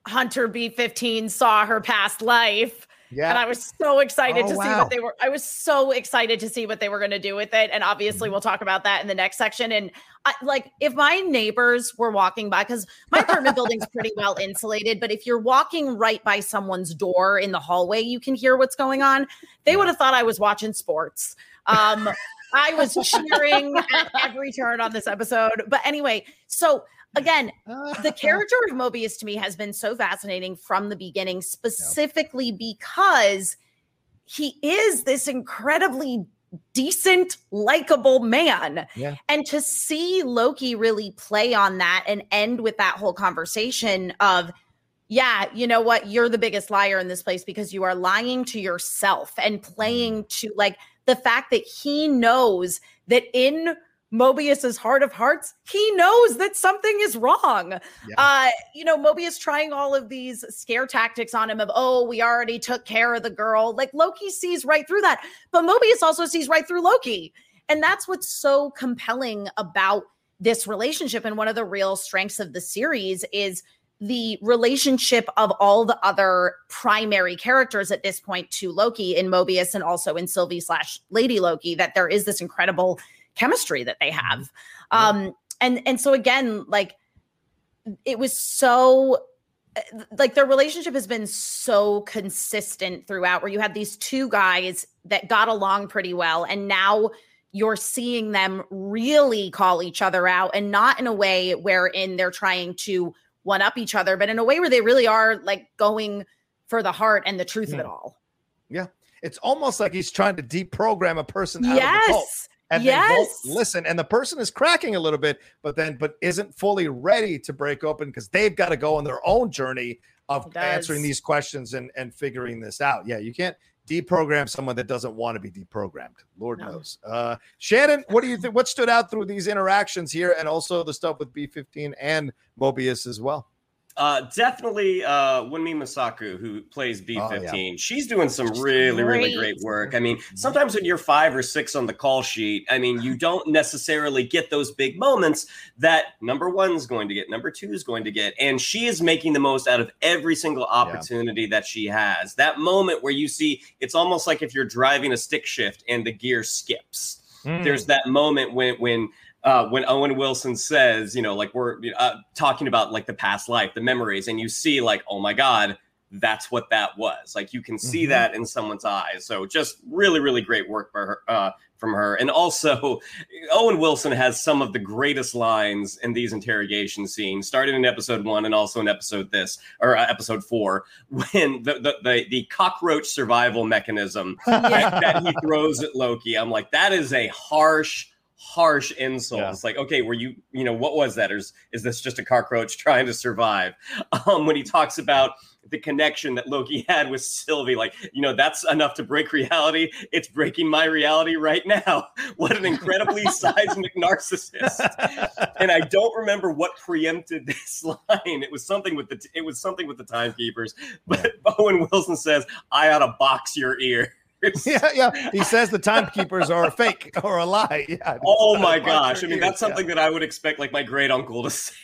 Hunter B15 saw her past life." Yeah, And I was so excited Oh, to see what they were. I was so excited to see what they were going to do with it. And obviously, Mm-hmm. we'll talk about that in the next section. And I, like, if my neighbors were walking by, because my apartment building's pretty well insulated, but if you're walking right by someone's door in the hallway, you can hear what's going on. They would have thought I was watching sports. Um, I was cheering at every turn on this episode. But anyway, so again, the character of Mobius to me has been so fascinating from the beginning, specifically because he is this incredibly decent, likable man. Yeah. And to see Loki really play on that and end with that whole conversation of, yeah, you know what? You're the biggest liar in this place because you are lying to yourself and playing Mm. to like the fact that he knows that in Mobius's heart of hearts, he knows that something is wrong. Yeah. Uh, you know, Mobius trying all of these scare tactics on him of, oh, we already took care of the girl. Like Loki sees right through that, but Mobius also sees right through Loki. And that's what's so compelling about this relationship. And one of the real strengths of the series is the relationship of all the other primary characters at this point to Loki in Mobius and also in Sylvie slash Lady Loki, that there is this incredible chemistry that they have. Um, and and so again, like it was so like their relationship has been so consistent throughout where you have these two guys that got along pretty well and now you're seeing them really call each other out and not in a way wherein they're trying to one up each other but in a way where they really are like going for the heart and the truth of it all. Yeah. It's almost like he's trying to deprogram a person out of the cult. Yes and they both listen and the person is cracking a little bit but then but isn't fully ready to break open because they've got to go on their own journey of answering these questions and and figuring this out. Yeah you can't deprogram someone that doesn't want to be deprogrammed. Lord No. knows. Uh shannon what do you think what stood out through these interactions here and also the stuff with b15 and mobius as well Uh, definitely uh, Wunmi Mosaku, who plays B15. She's doing some really, really Great. great work. I mean, sometimes when you're five or six on the call sheet, I mean, you don't necessarily get those big moments that number one is going to get, number two is going to get. And she is making the most out of every single opportunity that she has. That moment where you see it's almost like if you're driving a stick shift and the gear skips there's that moment when when uh, when Owen Wilson says, you know, like we're uh, talking about like the past life, the memories, and you see like, oh my god, that's what that was. Like you can see Mhm. that in someone's eyes. So just really, really great work her, uh, from her. And also, Owen Wilson has some of the greatest lines in these interrogation scenes, starting in episode one and also in episode this or uh, episode four, when the the the, the cockroach survival mechanism that, that he throws at Loki. I'm like, that is a harsh, harsh insults. Yeah. It's like, okay, were you, you know, what was that? Or is, is this just a cockroach trying to survive? Um, when he talks about the connection that Loki had with Sylvie, like, you know, that's enough to break reality. It's breaking my reality right now. What an incredibly seismic narcissist. And I don't remember what preempted this line. It was something with the it was something with the timekeepers. But Owen Wilson says, I ought to box your ear. yeah yeah he says the timekeepers are a fake or a lie yeah Oh my gosh. I mean, that's something that I would expect like my great uncle to say.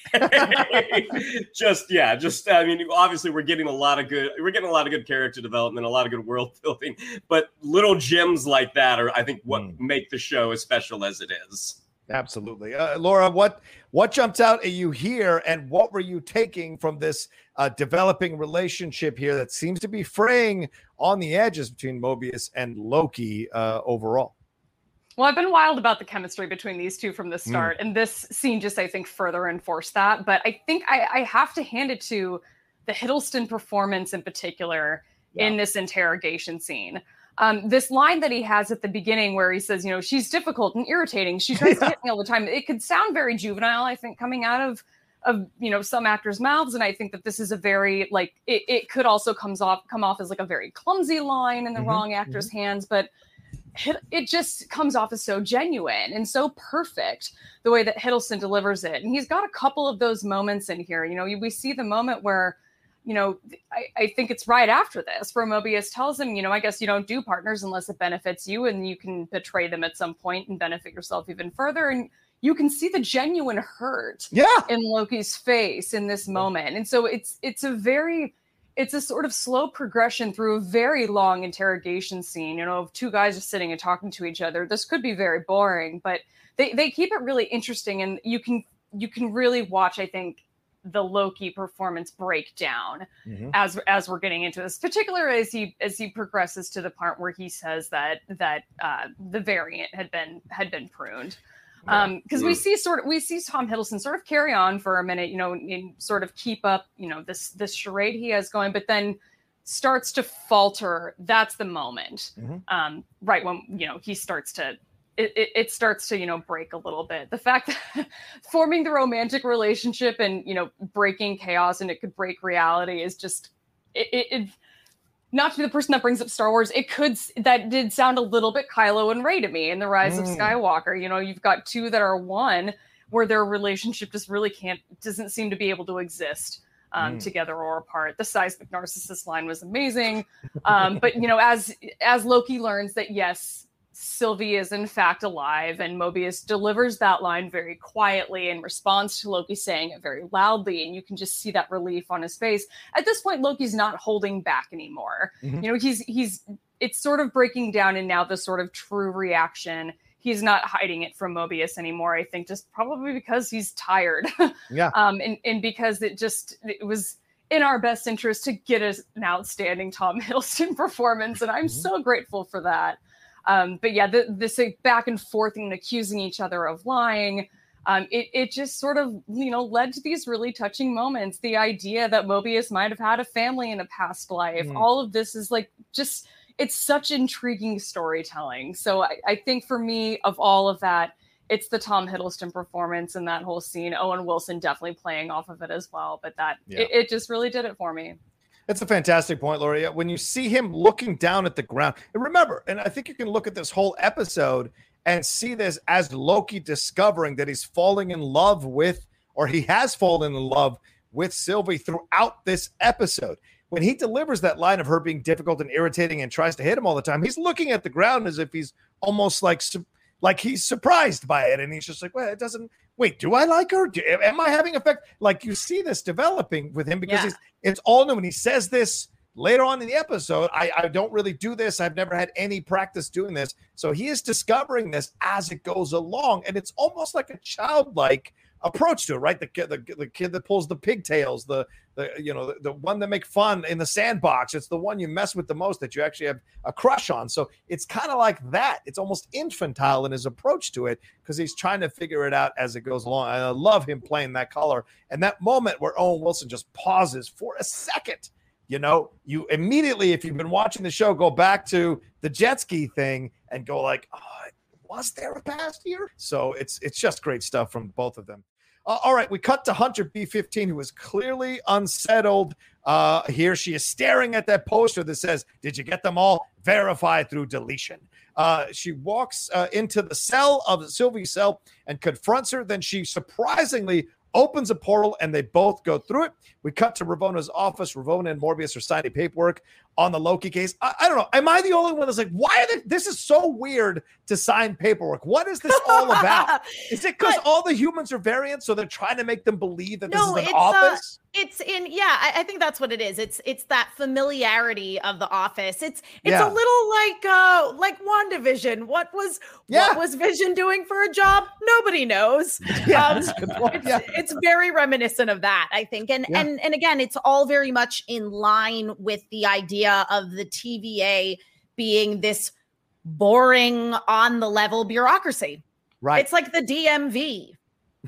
just yeah, just I mean, obviously we're getting a lot of good we're getting a lot of good character development, a lot of good world building, but little gems like that are I think what Mm. make the show as special as it is. Absolutely, uh, Laura. What what jumped out at you here, and what were you taking from this uh, developing relationship here that seems to be fraying on the edges between Mobius and Loki uh, overall? Well, I've been wild about the chemistry between these two from the Hmm. start, and this scene just, I think, further enforced that. But I think I, I have to hand it to the Hiddleston performance in particular in this interrogation scene. Um, this line that he has at the beginning, where he says, "You know, she's difficult and irritating. She tries to hit me all the time." It could sound very juvenile, I think, coming out of of you know some actors' mouths, and I think that this is a very like it, it could also comes off come off as like a very clumsy line in the Mhm, wrong actor's hands, but it, it just comes off as so genuine and so perfect the way that Hiddleston delivers it. And he's got a couple of those moments in here. You know, we see the moment where, you know, I, I think it's right after this where Mobius tells him, you know, I guess you don't do partners unless it benefits you and you can betray them at some point and benefit yourself even further. And you can see the genuine hurt Yeah, in Loki's face in this moment. And so it's it's a very it's a sort of slow progression through a very long interrogation scene, you know, of two guys just sitting and talking to each other. This could be very boring, but they, they keep it really interesting and you can you can really watch, I think, the Loki performance breakdown mm-hmm. as as we're getting into this, particularly as he as he progresses to the part where he says that that uh, the variant had been had been pruned. Um, because we see sort of we see Tom Hiddleston sort of carry on for a minute, you know, and sort of keep up, you know, this this charade he has going, but then starts to falter. That's the moment, mm-hmm. um, right when you know he starts to it, it, it, starts to you know break a little bit the fact that forming the romantic relationship and you know breaking chaos and it could break reality is just it, it, not to be the person that brings up star wars it could that did sound a little bit kylo and rey to me in the rise mm. of skywalker you know you've got two that are one where their relationship just really can't doesn't seem to be able to exist um, mm. together or apart. The seismic narcissist line was amazing, um, but you know, as as Loki learns that yes, Sylvie is in fact alive, and Mobius delivers that line very quietly in response to Loki saying it very loudly, and you can just see that relief on his face. At this point, Loki's not holding back anymore. Mm-hmm. You know, he's he's it's sort of breaking down, and now the sort of true reaction. He's not hiding it from Mobius anymore. I think just probably because he's tired. yeah. Um, and and because it just it was in our best interest to get an outstanding Tom Hiddleston performance, and I'm mm-hmm. so grateful for that. Um, but yeah, the, this back and forth and accusing each other of lying. Um, it, it just sort of you know led to these really touching moments the idea that mobius might have had a family in a past life mm. all of this is like just it's such intriguing storytelling so I, I, think for me of all of that it's the tom hiddleston performance and that whole scene owen wilson definitely playing off of it as well but that yeah. it, it just really did it for me it's a fantastic point, Lori. When you see him looking down at the ground, and remember, and I think you can look at this whole episode and see this as Loki discovering that he's falling in love with, or he has fallen in love with Sylvie throughout this episode. When he delivers that line of her being difficult and irritating and tries to hit him all the time, he's looking at the ground as if he's almost like like he's surprised by it, and he's just like, "Well, it doesn't wait, do I like her? Do, am I having effect? Like you see this developing with him because yeah. it's all new. And he says this later on in the episode. I, I don't really do this. I've never had any practice doing this. So he is discovering this as it goes along. And it's almost like a childlike approach to it, right? The kid, the, the kid that pulls the pigtails, the the you know the, the, one that make fun in the sandbox. It's the one you mess with the most that you actually have a crush on. So it's kind of like that. It's almost infantile in his approach to it because he's trying to figure it out as it goes along. And I love him playing that color and that moment where Owen Wilson just pauses for a second. You know, you immediately, if you've been watching the show, go back to the jet ski thing and go like, oh, was there a past year? So it's it's just great stuff from both of them. Uh, all right, we cut to Hunter B15, who is clearly unsettled. Uh, here she is staring at that poster that says, Did you get them all? Verify through deletion. Uh, she walks uh, into the cell of Sylvie's cell and confronts her. Then she surprisingly opens a portal and they both go through it. We cut to Ravonna's office. Ravonna and Morbius are signing paperwork on the Loki case. I, I don't know. Am I the only one that's like, why are they, this is so weird to sign paperwork? What is this all about? is it because all the humans are variants, so they're trying to make them believe that no, this is an uh, office? Uh, it's in yeah I, I, think that's what it is it's it's that familiarity of the office it's it's yeah. a little like uh like wandavision what was yeah. what was vision doing for a job nobody knows yeah, um, it's, yeah. it's very reminiscent of that i think and and and again it's all very much in line with the idea of the tva being this boring on the level bureaucracy right it's like the dmv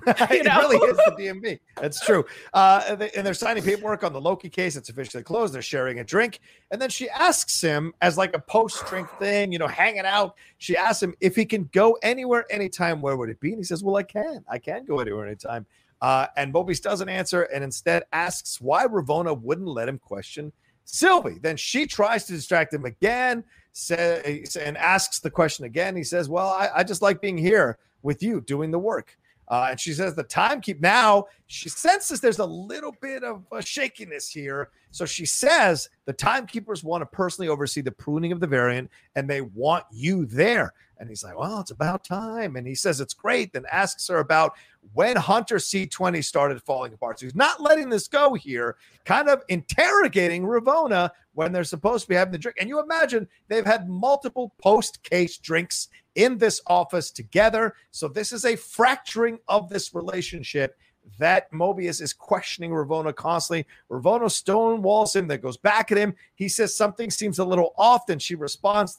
it know? really is the DMV. That's true. Uh, and they're signing paperwork on the Loki case. It's officially closed. They're sharing a drink. And then she asks him, as like a post drink thing, you know, hanging out. She asks him if he can go anywhere, anytime. Where would it be? And he says, Well, I can. I can go anywhere, anytime. Uh, and Mobius doesn't answer and instead asks why Ravonna wouldn't let him question Sylvie. Then she tries to distract him again say, eh, and asks the question again. He says, Well, I, I just like being here with you doing the work. Uh, and she says the timekeep now she senses there's a little bit of a shakiness here. So she says the timekeepers want to personally oversee the pruning of the variant and they want you there. And he's like, Well, it's about time. And he says it's great. Then asks her about when Hunter C20 started falling apart. So he's not letting this go here, kind of interrogating Ravonna when they're supposed to be having the drink. And you imagine they've had multiple post case drinks in this office together. So this is a fracturing of this relationship that Mobius is questioning Ravonna constantly. Ravonna stonewalls him, that goes back at him. He says something seems a little off, and she responds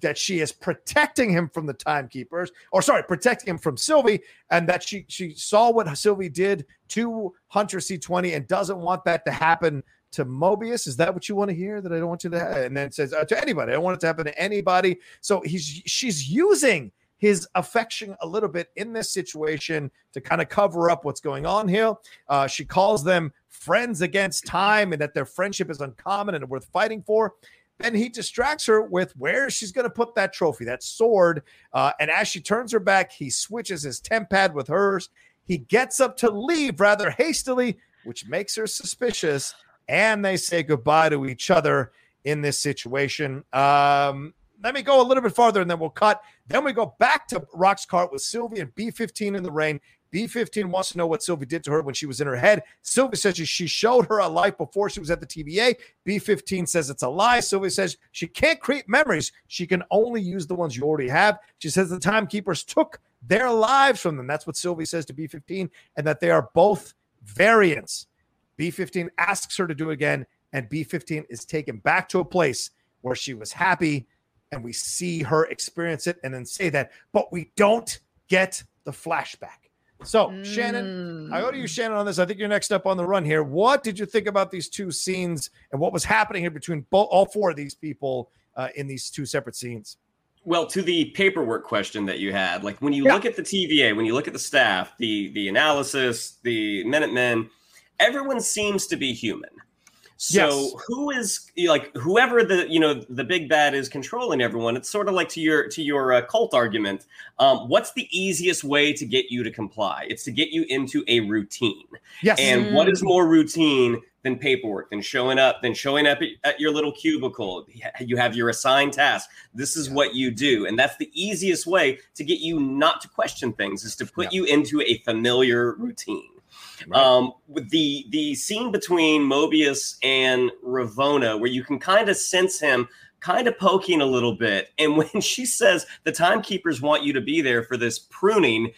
that she is protecting him from the timekeepers, or sorry, protecting him from Sylvie, and that she she saw what Sylvie did to Hunter C20 and doesn't want that to happen to Mobius. Is that what you want to hear? That I don't want you to, have? and then says uh, to anybody. I don't want it to happen to anybody. So he's she's using his affection a little bit in this situation to kind of cover up what's going on here. Uh, she calls them friends against time and that their friendship is uncommon and worth fighting for. Then he distracts her with where she's going to put that trophy, that sword. Uh, and as she turns her back, he switches his TemPad with hers. He gets up to leave rather hastily, which makes her suspicious. And they say goodbye to each other in this situation. Um, let me go a little bit farther and then we'll cut. Then we go back to Roxxcart with Sylvie and B15 in the rain. B15 wants to know what Sylvie did to her when she was in her head. Sylvie says she showed her a life before she was at the TVA. B15 says it's a lie. Sylvie says she can't create memories. She can only use the ones you already have. She says the timekeepers took their lives from them. That's what Sylvie says to B15, and that they are both variants. B15 asks her to do it again, and B15 is taken back to a place where she was happy and we see her experience it and then say that, but we don't get the flashback. So, mm. Shannon, I order you, Shannon, on this. I think you're next up on the run here. What did you think about these two scenes and what was happening here between both, all four of these people uh, in these two separate scenes? Well, to the paperwork question that you had, like when you yeah. look at the TVA, when you look at the staff, the the analysis, the Minutemen, everyone seems to be human. So yes. who is like whoever the you know the big bad is controlling everyone? It's sort of like to your to your uh, cult argument. Um, what's the easiest way to get you to comply? It's to get you into a routine. Yes. And mm. what is more routine than paperwork, than showing up, than showing up at your little cubicle? You have your assigned task. This is yeah. what you do, and that's the easiest way to get you not to question things. Is to put yeah. you into a familiar routine. Right. Um, with the the scene between Mobius and Ravonna, where you can kind of sense him kind of poking a little bit, and when she says the timekeepers want you to be there for this pruning,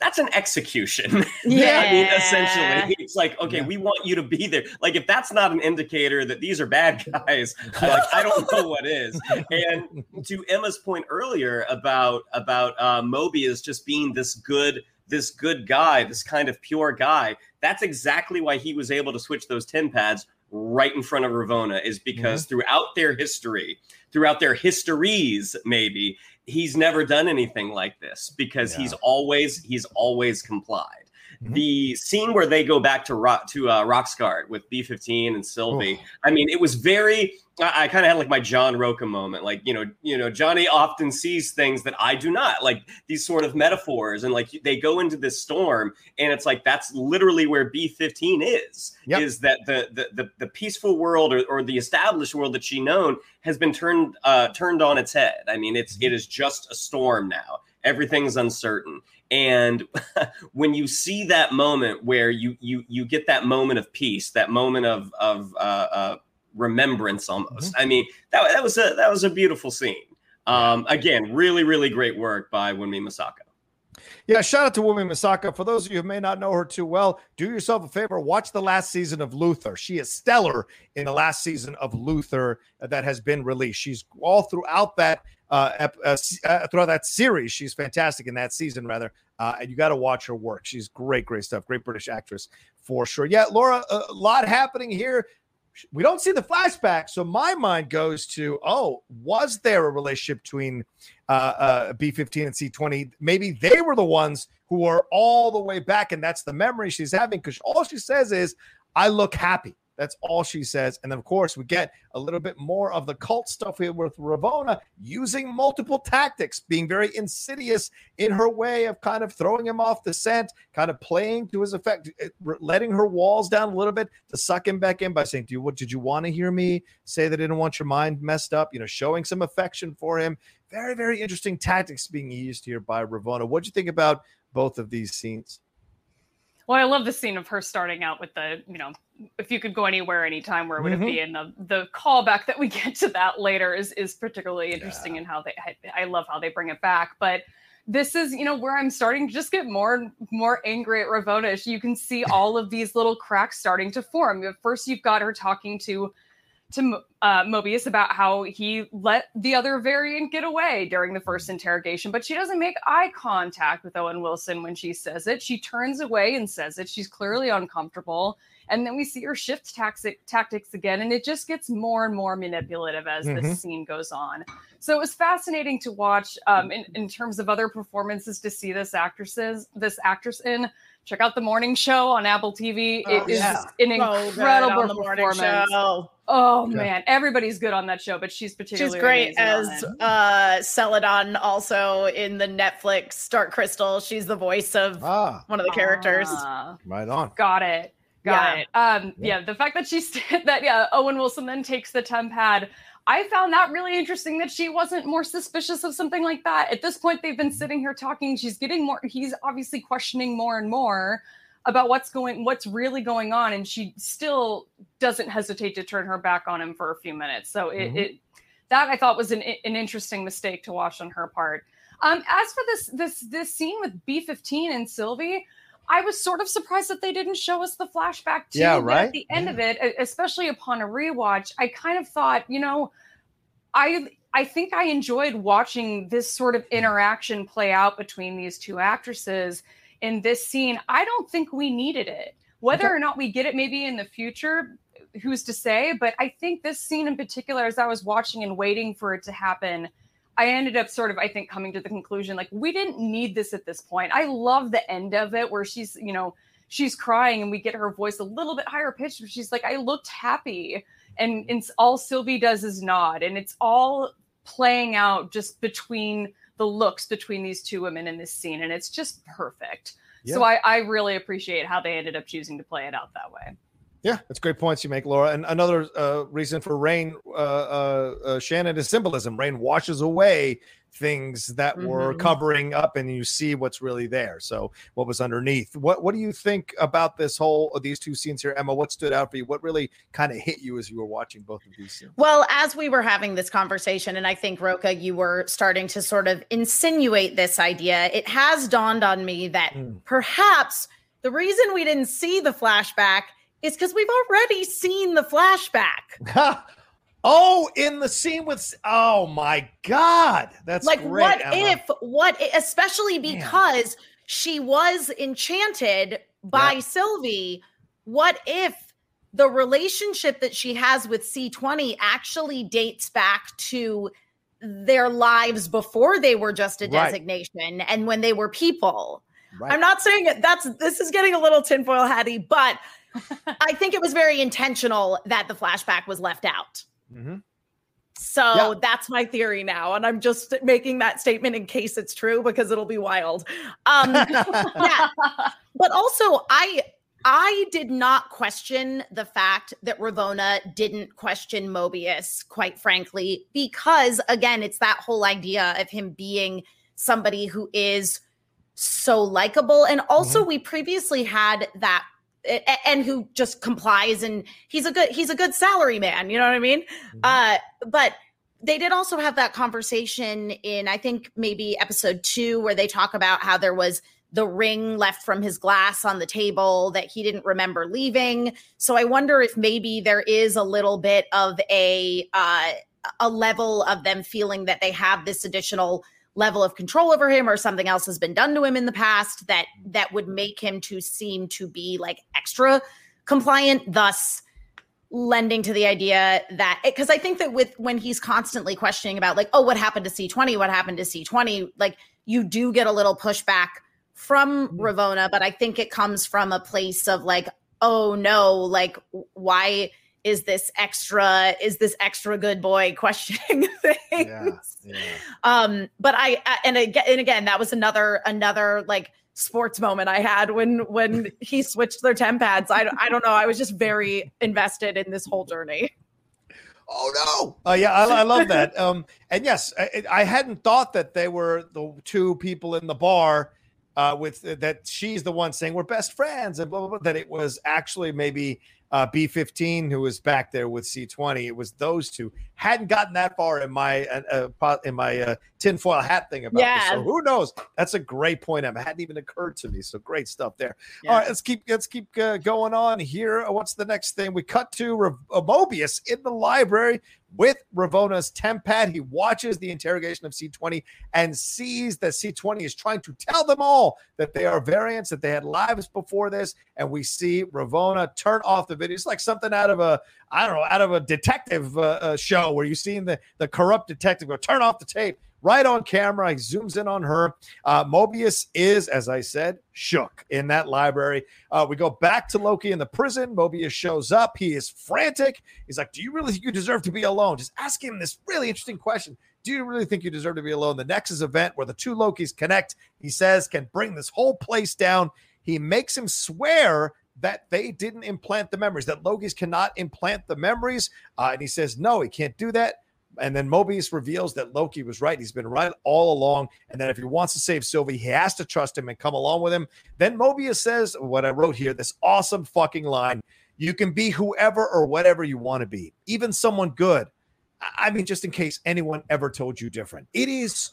that's an execution. Yeah. I mean, essentially, it's like, okay, yeah. we want you to be there. Like, if that's not an indicator that these are bad guys, like, I don't know what is. And to Emma's point earlier about about uh, Mobius just being this good this good guy, this kind of pure guy. That's exactly why he was able to switch those TemPads right in front of Ravonna is because mm-hmm. throughout their history, throughout their histories, maybe, he's never done anything like this because yeah. he's always he's always complied. Mm-hmm. The scene where they go back to rock to uh, Roxxcart with B15 and Sylvie. Oh. I mean, it was very. I, I kind of had like my John Rocha moment. Like you know, you know, Johnny often sees things that I do not. Like these sort of metaphors, and like they go into this storm, and it's like that's literally where B15 is. Yep. Is that the, the the the peaceful world or, or the established world that she known has been turned uh, turned on its head. I mean, it's mm-hmm. it is just a storm now. Everything's uncertain and when you see that moment where you you you get that moment of peace that moment of of uh, uh, remembrance almost mm-hmm. i mean that, that was a that was a beautiful scene um, again really really great work by wunmi mosaku yeah, shout out to Wunmi Mosaku. For those of you who may not know her too well, do yourself a favor, watch the last season of Luther. She is stellar in the last season of Luther that has been released. She's all throughout that uh, uh, uh, throughout that series. She's fantastic in that season, rather. Uh, and you got to watch her work. She's great, great stuff. Great British actress for sure. Yeah, Laura, a lot happening here. We don't see the flashback, so my mind goes to, oh, was there a relationship between uh, uh, B15 and C20? Maybe they were the ones who are all the way back, and that's the memory she's having because all she says is, "I look happy." That's all she says. And of course, we get a little bit more of the cult stuff here with Ravonna using multiple tactics, being very insidious in her way of kind of throwing him off the scent, kind of playing to his effect, eh, letting her walls down a little bit to suck him back in by saying, Do you what did you want to hear me say that I didn't want your mind messed up? You know, showing some affection for him. Very, very interesting tactics being used here by Ravonna. What do you think about both of these scenes? Well, I love the scene of her starting out with the, you know, if you could go anywhere, anytime, where would mm-hmm. it be? And the the callback that we get to that later is is particularly interesting yeah. in how they. I, I love how they bring it back, but this is you know where i'm starting to just get more and more angry at ravonna you can see all of these little cracks starting to form at first you've got her talking to to uh, Mobius about how he let the other variant get away during the first interrogation, but she doesn't make eye contact with Owen Wilson when she says it. She turns away and says it. She's clearly uncomfortable. And then we see her shift tactic, tactics again, and it just gets more and more manipulative as mm-hmm. this scene goes on. So it was fascinating to watch um, in, in terms of other performances to see this actresses, this actress in check out the morning show on Apple TV. Oh, it is yeah. an incredible so performance. Oh yeah. man, everybody's good on that show, but she's particularly she's great as uh Seladon also in the Netflix Dark Crystal. She's the voice of ah. one of the characters. Ah. Right on. Got it. Got yeah. it. Um, yeah. yeah, the fact that she's that yeah, Owen Wilson then takes the TemPad. I found that really interesting that she wasn't more suspicious of something like that. At this point, they've been mm-hmm. sitting here talking. She's getting more, he's obviously questioning more and more about what's going, what's really going on. And she still doesn't hesitate to turn her back on him for a few minutes. So it, mm-hmm. it that I thought was an, an interesting mistake to watch on her part. Um, as for this, this, this scene with B15 and Sylvie, I was sort of surprised that they didn't show us the flashback too. Yeah, right. At the end yeah. of it, especially upon a rewatch, I kind of thought, you know, I I think I enjoyed watching this sort of mm. interaction play out between these two actresses in this scene. I don't think we needed it. Whether okay. or not we get it maybe in the future, who's to say? But I think this scene in particular, as I was watching and waiting for it to happen, I ended up sort of, I think, coming to the conclusion like we didn't need this at this point. I love the end of it where she's, you know, she's crying and we get her voice a little bit higher pitched. But she's like, I looked happy. And it's all Sylvie does is nod. And it's all playing out just between the looks between these two women in this scene. And it's just perfect. Yeah. So I, I really appreciate how they ended up choosing to play it out that way. Yeah, that's great points you make, Laura. And another uh, reason for rain, uh, uh, uh, Shannon, is symbolism. Rain washes away things that mm-hmm. were covering up, and you see what's really there. So, what was underneath? What What do you think about this whole these two scenes here, Emma? What stood out for you? What really kind of hit you as you were watching both of these scenes? Well, as we were having this conversation, and I think Rocha, you were starting to sort of insinuate this idea. It has dawned on me that mm. perhaps the reason we didn't see the flashback is because we've already seen the flashback. oh, in the scene with oh my god, that's like great, what Emma. if what especially because Man. she was enchanted by yeah. Sylvie. What if the relationship that she has with C20 actually dates back to their lives before they were just a designation right. and when they were people? Right. I'm not saying that's this is getting a little tinfoil hatty, but I think it was very intentional that the flashback was left out. Mm-hmm. So yeah. that's my theory now. And I'm just making that statement in case it's true because it'll be wild. Um, yeah. But also, I. I did not question the fact that Ravonna didn't question Mobius, quite frankly, because again, it's that whole idea of him being somebody who is so likable. And also, mm-hmm. we previously had that and who just complies and he's a good he's a good salary man you know what i mean mm-hmm. uh but they did also have that conversation in i think maybe episode 2 where they talk about how there was the ring left from his glass on the table that he didn't remember leaving so i wonder if maybe there is a little bit of a uh a level of them feeling that they have this additional level of control over him or something else has been done to him in the past that that would make him to seem to be like extra compliant thus lending to the idea that because I think that with when he's constantly questioning about like oh what happened to C20 what happened to C20 like you do get a little pushback from mm-hmm. Ravonna but I think it comes from a place of like oh no like why is this extra is this extra good boy questioning things? yeah, yeah. um but I, and again and again that was another another like sports moment i had when when he switched their TemPads i, I don't know. I was just very invested in this whole journey. Oh no. Uh, yeah I, I, love that. Um and yes I, I, hadn't thought that they were the two people in the bar uh with uh, that she's the one saying we're best friends and blah blah blah that it was actually maybe uh, B15, who was back there with C20. It was those two. Hadn't gotten that far in my uh, uh in my uh, tinfoil hat thing about yeah. this. So who knows? That's a great point. It hadn't even occurred to me. So great stuff there. Yeah. All right, let's keep let's keep uh, going on here. What's the next thing? We cut to Re- Mobius in the library with Ravonna's TemPad. He watches the interrogation of C20 and sees that C20 is trying to tell them all that they are variants, that they had lives before this. And we see Ravonna turn off the video. It's like something out of a, I don't know, out of a detective uh, uh, show where you've seen the, the corrupt detective go turn off the tape right on camera. He zooms in on her. Uh, Mobius is, as I said, shook in that library. Uh, we go back to Loki in the prison. Mobius shows up. He is frantic. He's like, Do you really think you deserve to be alone? Just ask him this really interesting question. Do you really think you deserve to be alone? The Nexus event where the two Lokis connect, he says, can bring this whole place down. He makes him swear that they didn't implant the memories, that Lokis cannot implant the memories. Uh, and he says, no, he can't do that. And then Mobius reveals that Loki was right. He's been right all along. And that if he wants to save Sylvie, he has to trust him and come along with him. Then Mobius says, what I wrote here, this awesome fucking line you can be whoever or whatever you want to be, even someone good. I mean, just in case anyone ever told you different. It is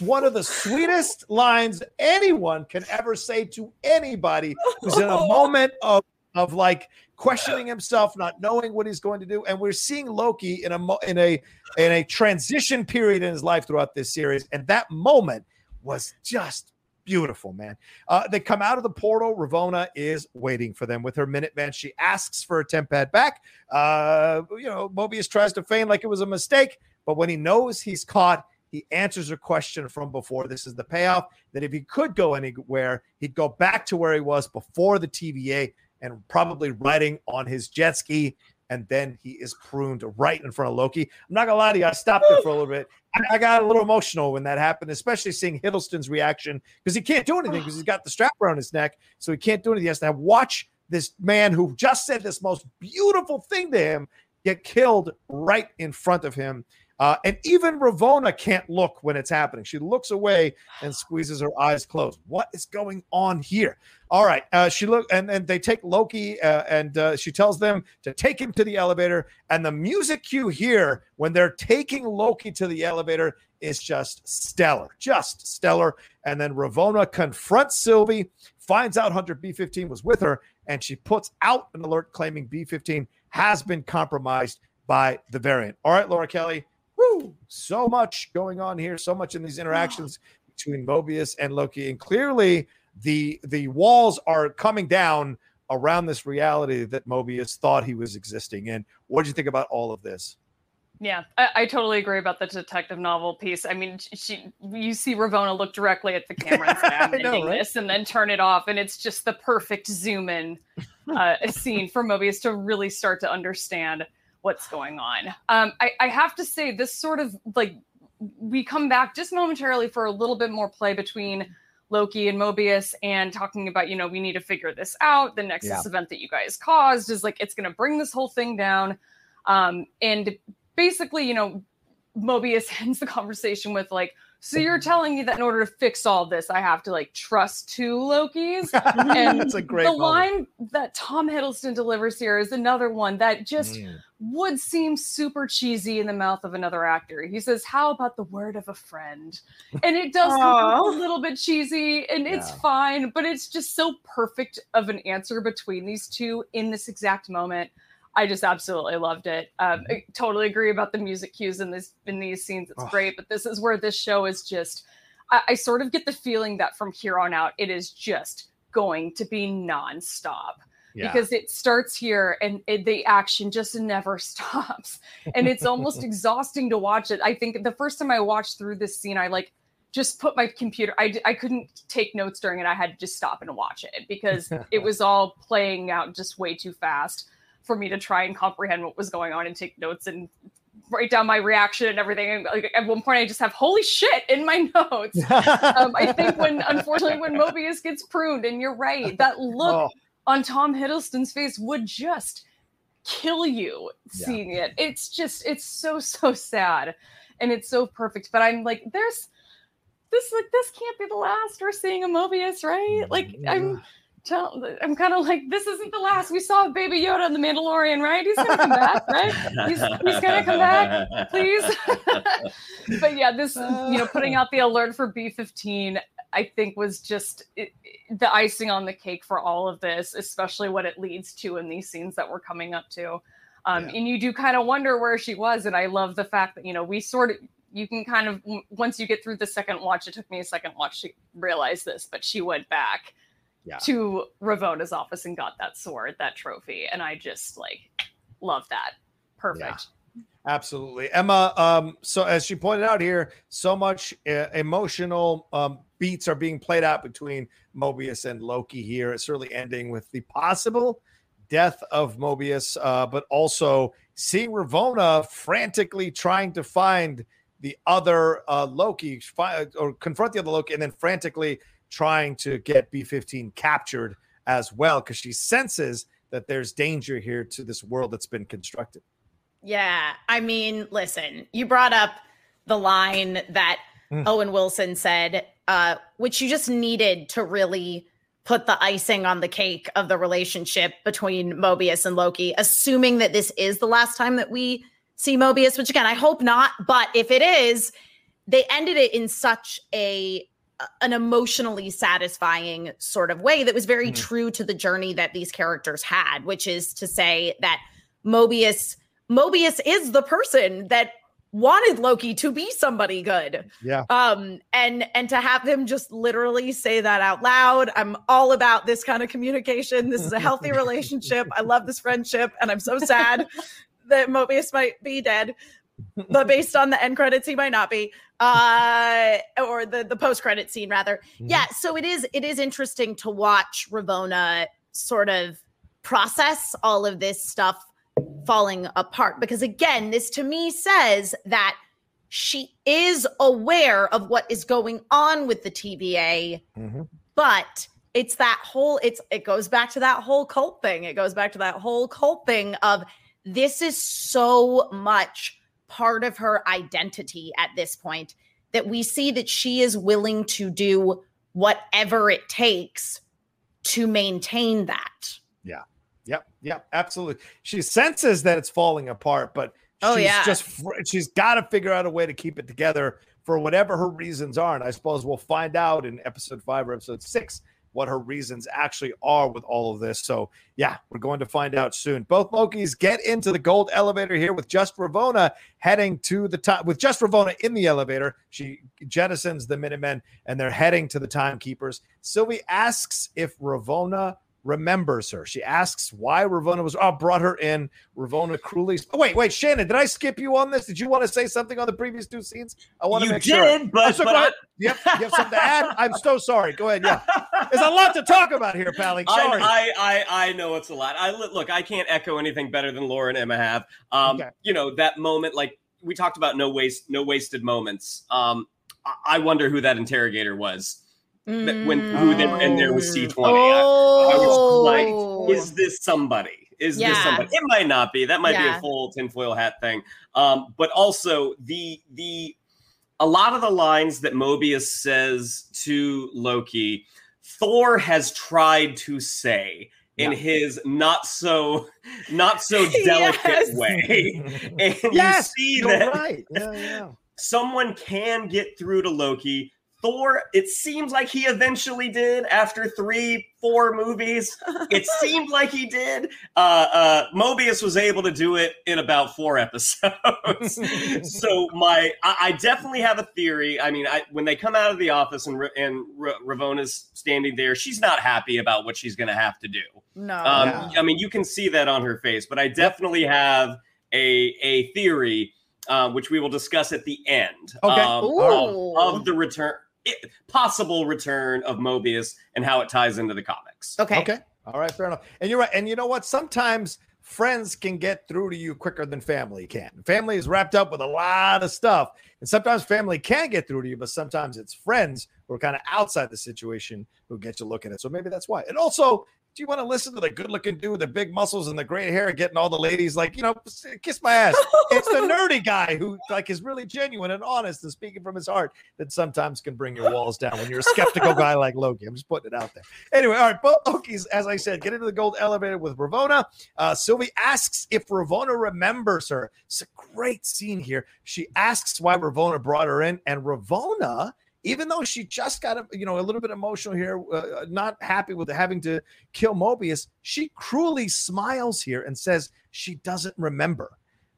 one of the sweetest lines anyone can ever say to anybody who's in a moment of of like questioning himself, not knowing what he's going to do, and we're seeing Loki in a in a in a transition period in his life throughout this series, and that moment was just beautiful, man. Uh, they come out of the portal. Ravonna is waiting for them with her Minuteman. She asks for a TemPad back. Uh, you know, Mobius tries to feign like it was a mistake, but when he knows he's caught, he answers her question from before. This is the payoff that if he could go anywhere, he'd go back to where he was before the TVA and probably riding on his jet ski. And then he is pruned right in front of Loki. I'm not gonna lie to you, I stopped it for a little bit. I, got a little emotional when that happened, especially seeing Hiddleston's reaction because he can't do anything because he's got the strap around his neck, so he can't do anything. He has to have, watch this man who just said this most beautiful thing to him get killed right in front of him. Uh, and even Ravonna can't look when it's happening. She looks away and squeezes her eyes closed. What is going on here? All right. Uh, she look and then they take Loki uh, and uh, she tells them to take him to the elevator. And the music cue here when they're taking Loki to the elevator is just stellar, just stellar. And then Ravonna confronts Sylvie, finds out Hunter B15 was with her, and she puts out an alert claiming B15 has been compromised by the variant. All right, Laura Kelly Woo! So much going on here, so much in these interactions between Mobius and Loki, and clearly the the walls are coming down around this reality that Mobius thought he was existing in. What do you think about all of this? Yeah, I, I, totally agree about the detective novel piece. I mean, she you see Ravonna look directly at the camera and say, "I'm right? this," and then turn it off, and it's just the perfect zoom in uh, scene for Mobius to really start to understand what's going on. Um, I, I have to say, this sort of like we come back just momentarily for a little bit more play between Loki and Mobius and talking about, you know, we need to figure this out. The Nexus yeah. event that you guys caused is like, it's going to bring this whole thing down. Um, and basically, you know, Mobius ends the conversation with, like, so you're telling me that in order to fix all this, I have to like trust two Lokis? And That's a great the moment. line that Tom Hiddleston delivers here is another one that just mm. would seem super cheesy in the mouth of another actor. He says, How about the word of a friend? And it does come a little bit cheesy and it's fine, but it's just so perfect of an answer between these two in this exact moment. I just absolutely loved it. Um, mm-hmm. I totally agree about the music cues in this in these scenes. It's oh. great, but this is where this show is just. I, I, sort of get the feeling that from here on out, it is just going to be nonstop. Yeah. Because it starts here and it, the action just never stops, and it's almost exhausting to watch it. I think the first time I watched through this scene, I like just put my computer I, I couldn't take notes during it i had to just stop and watch it because it was all playing out just way too fast for me to try and comprehend what was going on and take notes and write down my reaction and everything. And like, at one point, I just have holy shit in my notes. um, I think when unfortunately when Mobius gets pruned, and you're right, that look oh. on Tom Hiddleston's face would just kill you seeing yeah. it. It's just it's so so sad, and it's so perfect. But I'm like, there's this like this can't be the last we're seeing a Mobius, right? Like I'm tell, I'm kind of like, this isn't the last we saw of Baby Yoda in The Mandalorian, right? He's gonna come back, right? He's, he's gonna come back, please. but yeah, this, you know, putting out the alert for B15, I think was just it, the icing on the cake for all of this, especially what it leads to in these scenes that we're coming up to. Um, yeah. And you do kind of wonder where she was. And I love the fact that, you know, we sort of, you can kind of, once you get through the second watch, it took me a second watch to realize this, but she went back yeah. to Ravonna's office and got that sword, that trophy. And I just like love that. Perfect. Yeah. Absolutely. Emma, um, so as she pointed out here, so much uh, emotional um, beats are being played out between Mobius and Loki here. It's certainly ending with the possible death of Mobius, uh, but also seeing Ravonna frantically trying to find the other uh, Loki fi- or confront the other Loki, and then frantically trying to get B15 captured as well because she senses that there's danger here to this world that's been constructed. Yeah. I mean, listen, you brought up the line that mm. Owen Wilson said, uh, which you just needed to really put the icing on the cake of the relationship between Mobius and Loki, assuming that this is the last time that we see Mobius, which again, I hope not. But if it is, they ended it in such a an emotionally satisfying sort of way that was very mm. true to the journey that these characters had, which is to say that Mobius Mobius is the person that wanted Loki to be somebody good. Yeah. Um and and to have him just literally say that out loud. I'm all about this kind of communication. This is a healthy relationship. I love this friendship and I'm so sad that Mobius might be dead but based on the end credits, he might not be. Uh, or the the post credit scene rather. Mm-hmm. Yeah, so it is it is interesting to watch Ravonna sort of process all of this stuff falling apart because again, this to me says that she is aware of what is going on with the TVA, mm-hmm. but it's that whole it's it goes back to that whole cult thing. It goes back to that whole cult thing of this is so much part of her identity at this point that we see that she is willing to do whatever it takes to maintain that. Yeah. Yep. Yep. Absolutely. She senses that it's falling apart, but oh, she's yeah. just she's got to figure out a way to keep it together for whatever her reasons are. And I suppose we'll find out in episode five or episode six what her reasons actually are with all of this. So, yeah, we're going to find out soon. Both Lokis get into the gold elevator here with just Ravonna heading to the top. With just Ravonna in the elevator, she jettisons the Minutemen and they're heading to the Timekeepers. Sylvie asks if Ravonna remembers her. She asks why Ravonna was oh, brought her in. Ravonna cruelly. Oh, wait, wait, Shannon, did I skip you on this? Did you want to say something on the previous two scenes? I want to make did, sure. but, so but I, yep, you have something to add? I'm so sorry. Go ahead. Yeah, there's a lot to talk about here, Pally. Sorry. I, I, I know it's a lot. I look, I can't echo anything better than Laura and Emma have. Um, okay. you know that moment, like we talked about, no waste, no wasted moments. Um, I wonder who that interrogator was Mm. When who they were in there was C twenty, oh. I, I, was like, oh. "Is this somebody? Is yeah. this somebody?" It might not be. That might yeah. be a full tinfoil hat thing. Um, but also the the a lot of the lines that Mobius says to Loki, Thor has tried to say in yeah. his not so not so delicate yes. way. And yes, you see that right. yeah, yeah. someone can get through to Loki Thor, it seems like he eventually did after three, four movies. It seemed like he did. Uh, uh, Mobius was able to do it in about four episodes. so my, I, I, definitely have a theory. I mean, I, when they come out of the office and and R- Ravonna's standing there, she's not happy about what she's going to have to do. No, um, yeah. I mean, you can see that on her face. But I definitely have a a theory. Uh, which we will discuss at the end okay. um, of, of the return possible return of Mobius and how it ties into the comics. Okay. Okay. All right. Fair enough. And you're right. And you know what? Sometimes friends can get through to you quicker than family can. Family is wrapped up with a lot of stuff. And sometimes family can get through to you, but sometimes it's friends who are kind of outside the situation who get you looking at it. So maybe that's why. And also, do you want to listen to the good looking dude with the big muscles and the great hair getting all the ladies like, you know, kiss my ass? it's the nerdy guy who like is really genuine and honest and speaking from his heart that sometimes can bring your walls down when you're a skeptical guy like Loki. I'm just putting it out there. Anyway, all right, but Loki's, as I said, get into the gold elevator with Ravonna. Uh, Sylvie asks if Ravonna remembers her. It's a great scene here. She asks why Ravonna brought her in, and Ravonna even though she just got a, you know a little bit emotional here, uh, not happy with having to kill Mobius, she cruelly smiles here and says she doesn't remember.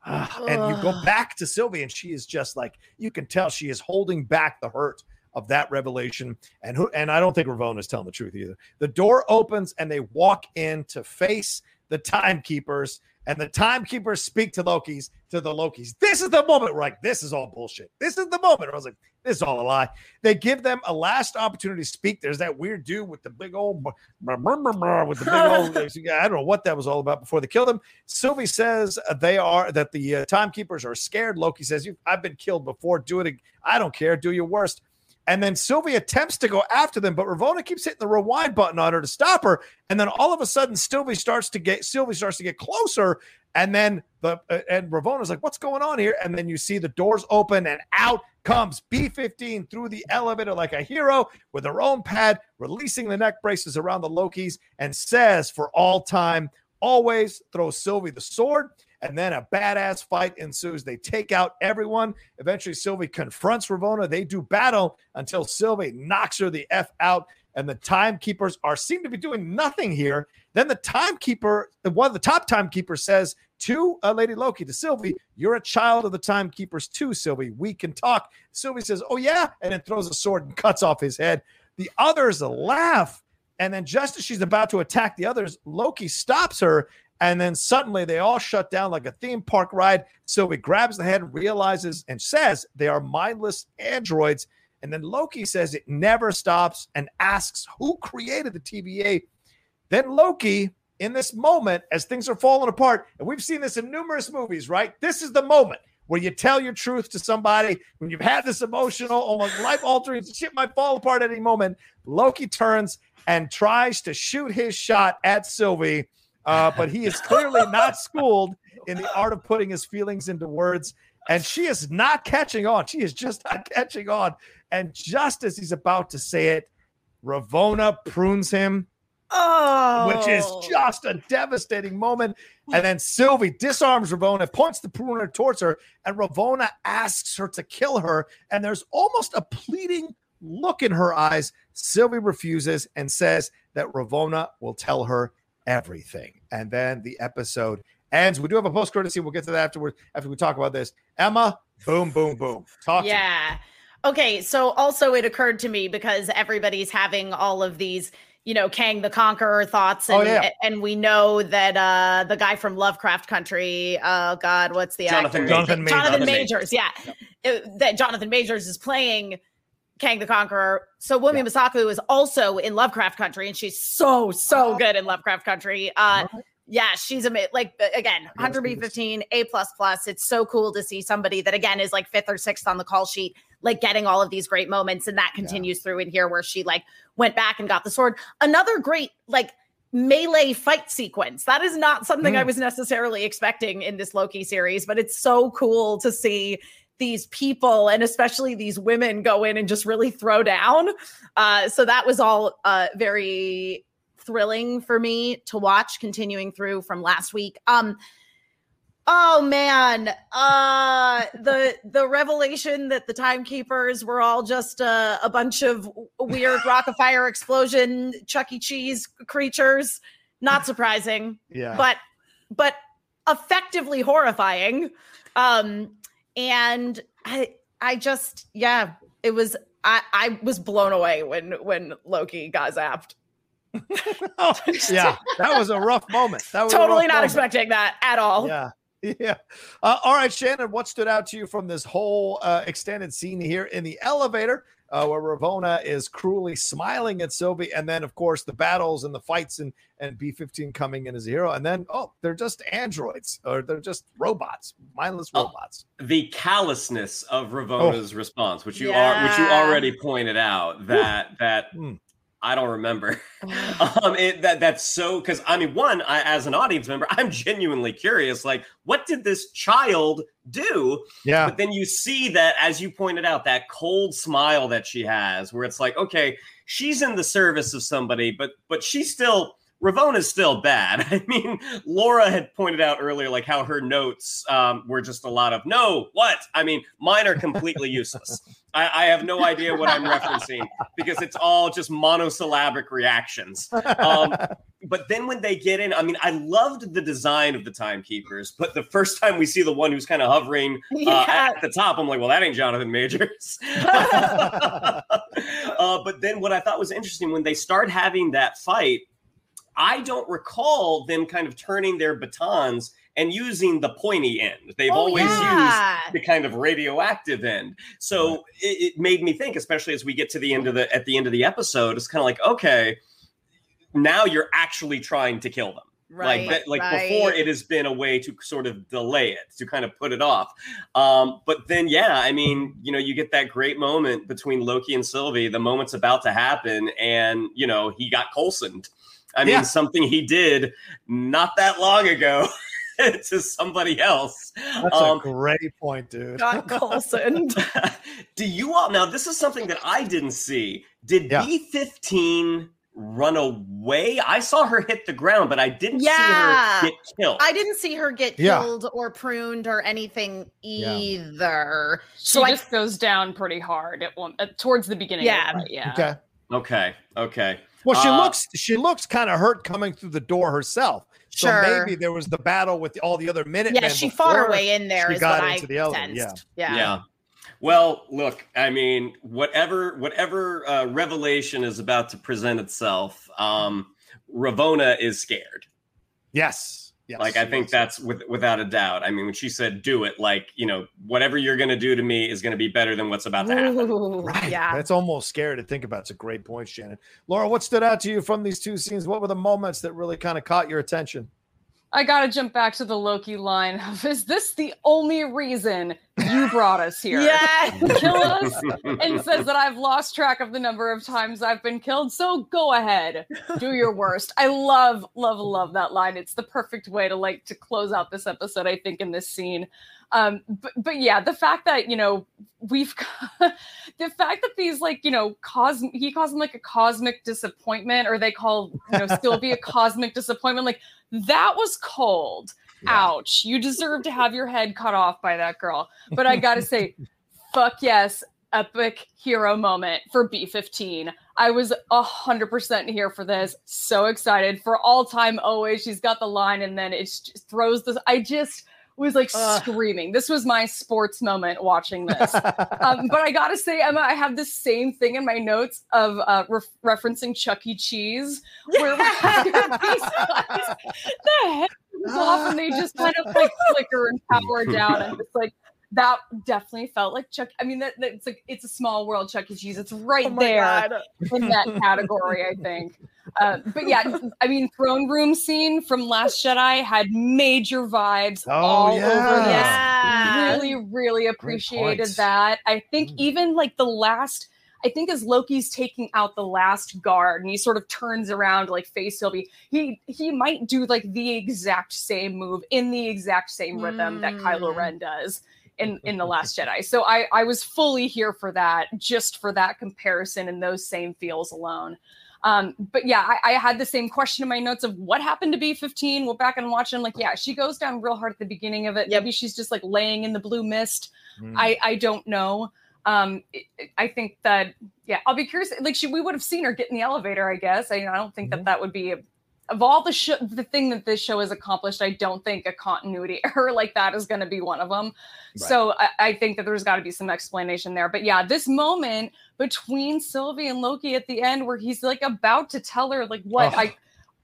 Uh, and you go back to Sylvie, and she is just like you can tell she is holding back the hurt of that revelation. And who and I don't think Ravonna is telling the truth either. The door opens and they walk in to face the timekeepers and the timekeepers speak to Loki's to the Lokis. This is the moment we're like, this is all bullshit. This is the moment. where I was like, this is all a lie. They give them a last opportunity to speak. There's that weird dude with the big old with the big old. I don't know what that was all about before they killed him. Sylvie says they are that the uh, timekeepers are scared. Loki says, "I've been killed before. Do it. I don't care. Do your worst." And then Sylvie attempts to go after them, but Ravonna keeps hitting the rewind button on her to stop her. And then all of a sudden, Sylvie starts to get Sylvie starts to get closer. And then the uh, and Ravonna's like, "What's going on here?" And then you see the doors open, and out comes B15 through the elevator like a hero with her own pad, releasing the neck braces around the Lokis, and says, "For all time, always throw Sylvie the sword." And then a badass fight ensues. They take out everyone. Eventually, Sylvie confronts Ravonna. They do battle until Sylvie knocks her the F out. And the timekeepers are seem to be doing nothing here. Then the timekeeper, one of the top timekeepers says to uh, Lady Loki, to Sylvie, You're a child of the timekeepers too, Sylvie. We can talk. Sylvie says, Oh, yeah. And then throws a sword and cuts off his head. The others laugh. And then just as she's about to attack the others, Loki stops her and then suddenly they all shut down like a theme park ride. So he grabs the head, realizes, and says they are mindless androids. And then Loki says it never stops and asks who created the TVA. Then Loki, in this moment, as things are falling apart, and we've seen this in numerous movies, right? This is the moment where you tell your truth to somebody when you've had this emotional, almost life altering shit might fall apart at any moment. Loki turns and tries to shoot his shot at Sylvie uh, but he is clearly not schooled in the art of putting his feelings into words. And she is not catching on. She is just not catching on. And just as he's about to say it, Ravonna prunes him. Oh, which is just a devastating moment. And then Sylvie disarms Ravonna, points the pruner towards her, and Ravonna asks her to kill her. And there's almost a pleading look in her eyes. Sylvie refuses and says that Ravonna will tell her everything. And then the episode ends. We do have a post credit scene. We'll get to that afterwards after we talk about this. Emma, boom, boom, boom. Talk. Yeah. Okay. So also it occurred to me because everybody's having all of these you know Kang the Conqueror thoughts, oh, and, oh, yeah. and we know that uh the guy from Lovecraft Country, oh God, what's the Jonathan actor? Jonathan, Majors. Jonathan Majors, yeah, yep. it, that Jonathan Majors is playing Kang the Conqueror. So Wunmi yeah. Mosaku is also in Lovecraft Country, and she's so so good in Lovecraft Country. Uh, yeah, she's amazing. Like again, 100 B15, A plus plus. It's so cool to see somebody that again is like fifth or sixth on the call sheet, like getting all of these great moments, and that continues yeah. through in here where she like went back and got the sword. Another great like melee fight sequence. That is not something mm. I was necessarily expecting in this Loki series, but it's so cool to see these people and especially these women go in and just really throw down. Uh, so that was all uh, very thrilling for me to watch continuing through from last week. Um, oh man, uh, the the revelation that the timekeepers were all just a, a bunch of weird rock of fire explosion Chuck E. Cheese creatures. Not surprising. yeah. But but effectively horrifying. Um, and I I just yeah, it was I I was blown away when when Loki got zapped. oh, yeah, that was a rough moment. That was totally not moment. expecting that at all. Yeah. Yeah. Uh, all right, Shannon, what stood out to you from this whole uh, extended scene here in the elevator? Uh, where Ravonna is cruelly smiling at Sylvie, and then of course the battles and the fights and and B15 coming in as a hero, and then oh, they're just androids or they're just robots, mindless oh, robots. the callousness of Ravonna's oh. response, which you yeah. are, which you already pointed out, that that. Mm. I don't remember. um, it, that that's so because I mean, one, I, as an audience member, I'm genuinely curious. Like, what did this child do? Yeah. But then you see that, as you pointed out, that cold smile that she has, where it's like, okay, she's in the service of somebody, but but she's still Ravonna's still bad. I mean, Laura had pointed out earlier, like how her notes um, were just a lot of no, what? I mean, mine are completely useless. I, I, have no idea what I'm referencing because it's all just monosyllabic reactions. Um, but then when they get in, I mean, I loved the design of the timekeepers, but the first time we see the one who's kind of hovering uh, yeah. at the top, I'm like, well, that ain't Jonathan Majors. uh, but then what I thought was interesting when they start having that fight I don't recall them kind of turning their batons and using the pointy end. They've oh, always yeah. used the kind of radioactive end. So right. it, it, made me think, especially as we get to the end of the at the end of the episode, it's kind of like, okay, now you're actually trying to kill them. Right, like like right. before it has been a way to sort of delay it to kind of put it off um but then yeah i mean you know you get that great moment between loki and sylvie the moment's about to happen and you know he got Coulsoned I mean, yeah. something he did not that long ago to somebody else. That's um, a great point, dude. Got Coulson. do you all now? This is something that I didn't see. Did yeah. B fifteen run away? I saw her hit the ground, but I didn't yeah. see her get killed. I didn't see her get yeah. killed or pruned or anything either. So she just goes down pretty hard at one uh, towards the beginning. Yeah, yeah. Okay. Okay. Okay. Well, she uh, looks she looks kind of hurt coming through the door herself. So sure. maybe there was the battle with all the other Minutemen. Yeah, she fought her way in there. She got into I the elevator. Yeah. yeah. Yeah. Well, look, I mean, whatever whatever uh, revelation is about to present itself, um, Ravonna is scared. Yes. Yes, like I think that's with, without a doubt. I mean, when she said "do it," like you know, whatever you're going to do to me is going to be better than what's about to happen. Ooh, right. Yeah, that's almost scary to think about. It's a great point, Shannon. Laura, what stood out to you from these two scenes? What were the moments that really kind of caught your attention? I gotta jump back to the Loki line of is this the only reason you brought us here? yeah. Kill us and says that I've lost track of the number of times I've been killed. So go ahead. Do your worst. I love, love, love that line. It's the perfect way to like to close out this episode, I think, in this scene. Um, but but yeah, the fact that you know we've the fact that these like you know cos he calls them like a cosmic disappointment, or they call you know Sylvie a cosmic disappointment. Like that was cold. Yeah. Ouch! You deserve to have your head cut off by that girl. But I gotta say, fuck yes, epic hero moment for B15. I was a hundred percent here for this. So excited for all time, always. She's got the line, and then it throws this. I just was like uh. screaming. This was my sports moment watching this. um, but I gotta say, Emma, I have the same thing in my notes of uh, re- referencing Chuck E. Cheese, where we have the head off and they just kind of like flicker and power down, and it's like that definitely felt like Chuck. I mean, that, it's like it's a small world, Chuck E. Cheese. It's right oh there God. in that category, I think. Uh, but yeah, I mean, throne room scene from Last Jedi had major vibes oh, all yeah. over this. Yeah. Really, really appreciated that. I think mm. even like the last. I think as Loki's taking out the last guard and he sort of turns around like face Sylvie, he he might do like the exact same move in the exact same rhythm mm. that Kylo mm. Ren does in in the last jedi so i i was fully here for that just for that comparison and those same feels alone um, but yeah, I, I, had the same question in my notes of what happened to B15. We'll back and watch and like, yeah, she goes down real hard at the beginning of it. Yep. Maybe she's just like laying in the blue mist. Mm. I I don't know. Um, it, I think that yeah, I'll be curious. Like she, we would have seen her get in the elevator. I guess. I, I don't think mm-hmm. that that would be a, of all the show, the thing that this show has accomplished, I don't think a continuity error like that is going to be one of them. Right. So I, I, think that there's got to be some explanation there. But yeah, this moment between Sylvie and Loki at the end, where he's like about to tell her like what oh. I.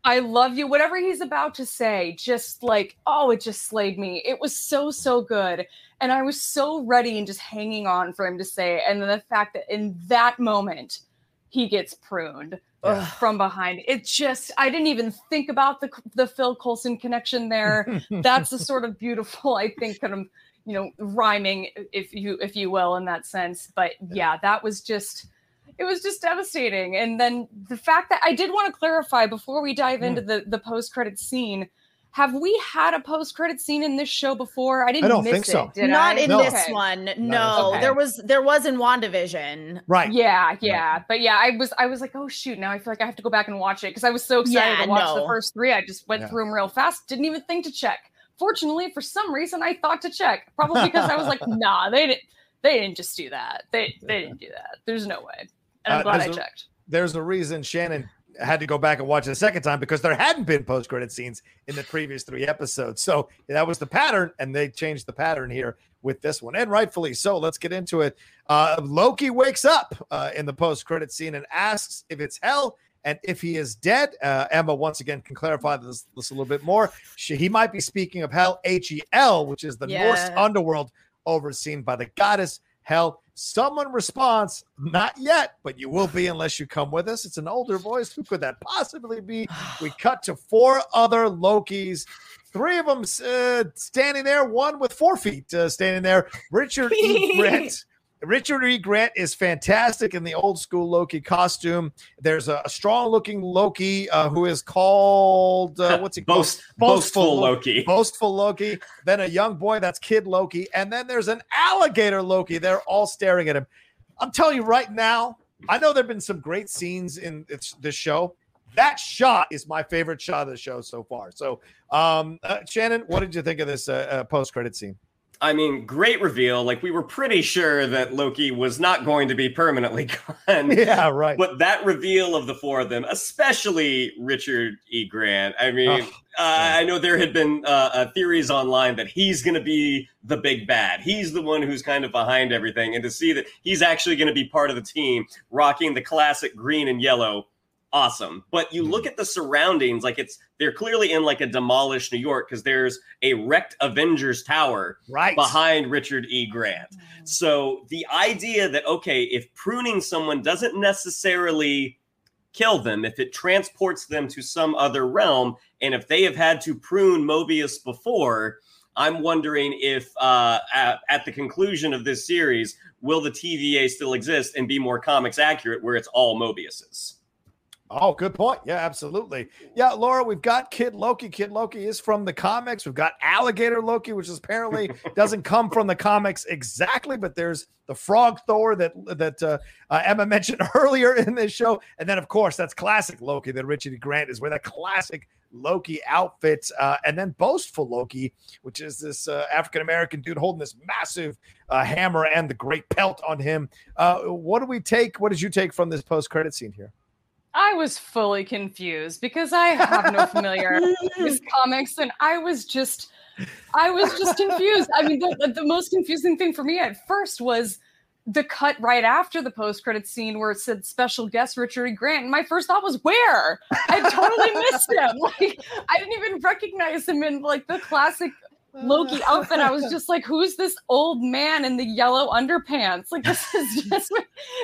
I love you. Whatever he's about to say, just like, oh, it just slayed me. It was so, so good. And I was so ready and just hanging on for him to say it. And then the fact that in that moment, he gets pruned yeah. from behind. It just I didn't even think about the the Phil Coulson connection there. That's a sort of beautiful, I think, kind of you know rhyming, if you if you will, in that sense. But yeah, that was just it was just devastating. And then the fact that I did want to clarify before we dive hmm. into the the post credit scene. Have we had a post credit scene in this show before? I didn't I don't miss think so. it. Did Not I? in No. this Okay. one. this No, one. there was there was in WandaVision. Right. Yeah, yeah, but yeah, I was I was like, oh shoot, now I feel like I have to go back and watch it because I was so excited Yeah, to watch the first three. I just went Yeah. through them real fast, didn't even think to check. Fortunately, for some reason, I thought to check, probably because I was like, nah, they didn't, they didn't just do that. They they didn't do that. There's no way, and I'm Uh, glad I there's a- checked. There's a reason Shannon had to go back and watch it a second time because there hadn't been post credit scenes in the previous three episodes. So that was the pattern, and they changed the pattern here with this one, and rightfully so. Let's get into it. Uh, Loki wakes up uh, in the post credit scene and asks if it's hell and if he is dead. Uh, Emma once again can clarify this, this a little bit more. She, he might be speaking of hell, H E L, which is the Norse underworld overseen by the goddess Hell. Someone responds, not yet, but you will be unless you come with us. It's an older voice. Who could that possibly be? We cut to four other Lokis. Three of them uh, standing there, one with four feet uh, standing there. Richard E. Grant. Richard E. Grant is fantastic in the old school Loki costume. There's a, a strong looking Loki uh, who is called, uh, what's he called? Boast, boastful Loki. boastful Loki, then a young boy that's Kid Loki, and then there's an alligator Loki. They're all staring at him. I'm telling you right now, I know there've been some great scenes in this, this show. That shot is my favorite shot of the show so far. So, um, uh, Shannon, what did you think of this uh, uh, post credit scene? I mean, great reveal. Like we were pretty sure that Loki was not going to be permanently gone. Yeah, right. But that reveal of the four of them, especially Richard E. Grant, I mean, Oh, uh, I know there had been uh, uh, theories online that he's going to be the big bad. He's the one who's kind of behind everything. And to see that he's actually going to be part of the team, rocking the classic green and yellow, awesome. But you look at the surroundings, like it's, they're clearly in like a demolished New York because there's a wrecked Avengers Tower right. behind Richard E. Grant. So the idea that, okay, if pruning someone doesn't necessarily kill them, if it transports them to some other realm, and if they have had to prune Mobius before, I'm wondering if uh, at, at the conclusion of this series, will the TVA still exist and be more comics accurate where it's all Mobiuses? Oh, good point. Yeah, absolutely. Yeah, Laura, we've got Kid Loki. Kid Loki is from the comics. We've got Alligator Loki, which is apparently doesn't come from the comics exactly, but there's the Frog Thor that that uh, uh, Emma mentioned earlier in this show, and then of course that's classic Loki that Richard. Grant is wearing that classic Loki outfit, uh, and then Boastful Loki, which is this uh, African American dude holding this massive uh, hammer and the great pelt on him. Uh, what do we take? What did you take from this post credit scene here? I was fully confused because I have no familiarity with comics, and I was just, I was just confused. I mean, the, the- most confusing thing for me at first was the cut right after the post-credit scene where it said special guest Richard E. Grant, and my first thought was where I totally missed him. Like I didn't even recognize him in like the classic Loki outfit. I was just like, who's this old man in the yellow underpants? Like this is just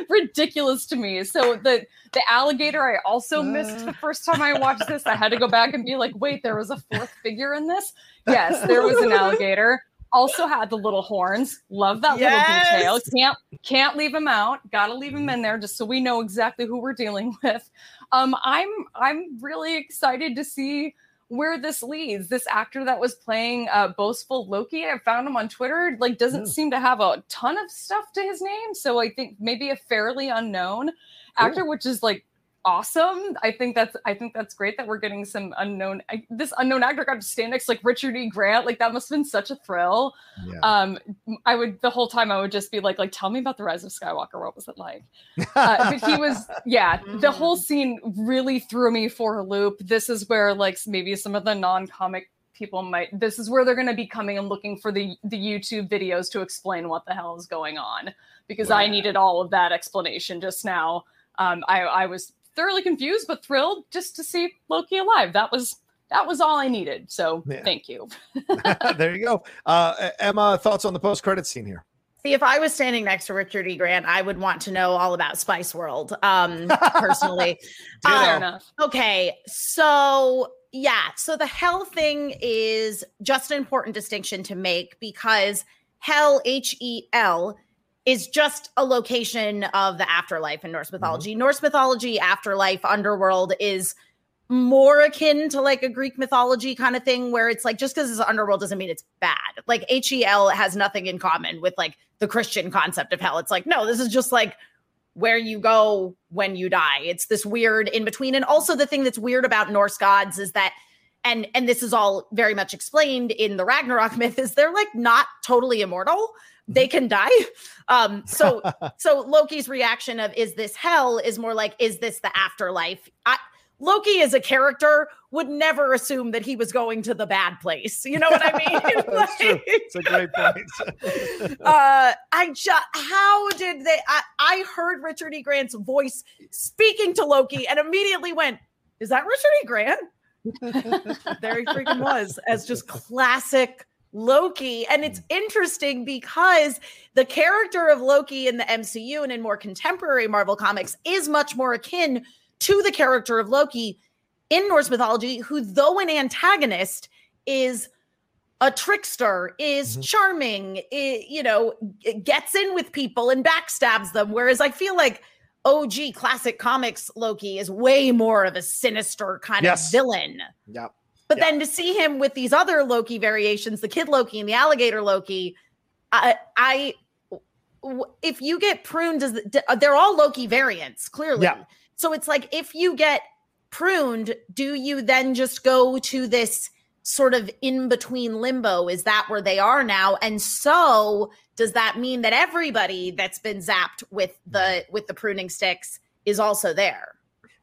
ridiculous to me. So the the alligator I also missed the first time I watched this. I had to go back and be like, wait, there was a fourth figure in this? Yes, there was an alligator. Also had the little horns. Love that Yes. little detail. Can't can't leave him out. Gotta leave him in there just so we know exactly who we're dealing with. Um, I'm I'm really excited to see where this leads. This actor that was playing uh, boastful Loki, I found him on Twitter. Like, doesn't Hmm. seem to have a ton of stuff to his name. So I think maybe a fairly unknown actor, which is like awesome. I think that's I think that's great that we're getting some unknown. I, this unknown actor got to stand next to like Richard E. Grant. Like that must have been such a thrill. Yeah. Um, I would the whole time I would just be like, like, tell me about the rise of Skywalker. What was it like? uh, but he was yeah the whole scene really threw me for a loop this is where like maybe some of the non-comic people might this is where they're going to be coming and looking for the the youtube videos to explain what the hell is going on because i needed all of that explanation just now um i i was thoroughly confused but thrilled just to see loki alive that was that was all i needed so Yeah. thank you there you go. Uh, Emma, thoughts on the post credit scene here? See, if I was standing next to Richard E. Grant, I would want to know all about Spice World. Um, personally. Fair Uh, enough Okay, so yeah, so the hell thing is just an important distinction to make because hell, H E L, is just a location of the afterlife in Norse mythology. Mm-hmm. Norse mythology, afterlife, underworld is more akin to like a Greek mythology kind of thing, where it's like just because it's underworld doesn't mean it's bad. Like HEL has nothing in common with like the Christian concept of hell. It's like, no, this is just like where you go when you die. It's this weird in between. And also the thing that's weird about Norse gods is that and and this is all very much explained in the Ragnarok myth is they're like not totally immortal. They can die. Um so so Loki's reaction of is this hell is more like is this the afterlife? I Loki as a character would never assume that he was going to the bad place. You know what I mean? That's like. It's a great point. uh, I just, how did they? I, I heard Richard E. Grant's voice speaking to Loki and immediately went, Is that Richard E. Grant? There he freaking was, as just classic Loki. And it's interesting because the character of Loki in the MCU and in more contemporary Marvel comics is much more akin to the character of Loki in Norse mythology, who, though an antagonist, is a trickster, is mm-hmm. charming, you know, gets in with people and backstabs them. Whereas I feel like OG classic comics Loki is way more of a sinister kind yes. of villain. Yep. But yep. then to see him with these other Loki variations, the kid Loki and the alligator Loki, I, I if you get pruned, does uh, they're all Loki variants clearly. Yeah. So it's like if you get pruned, do you then just go to this sort of in between limbo? Is that where they are now? And so does that mean that everybody that's been zapped with the with the pruning sticks is also there?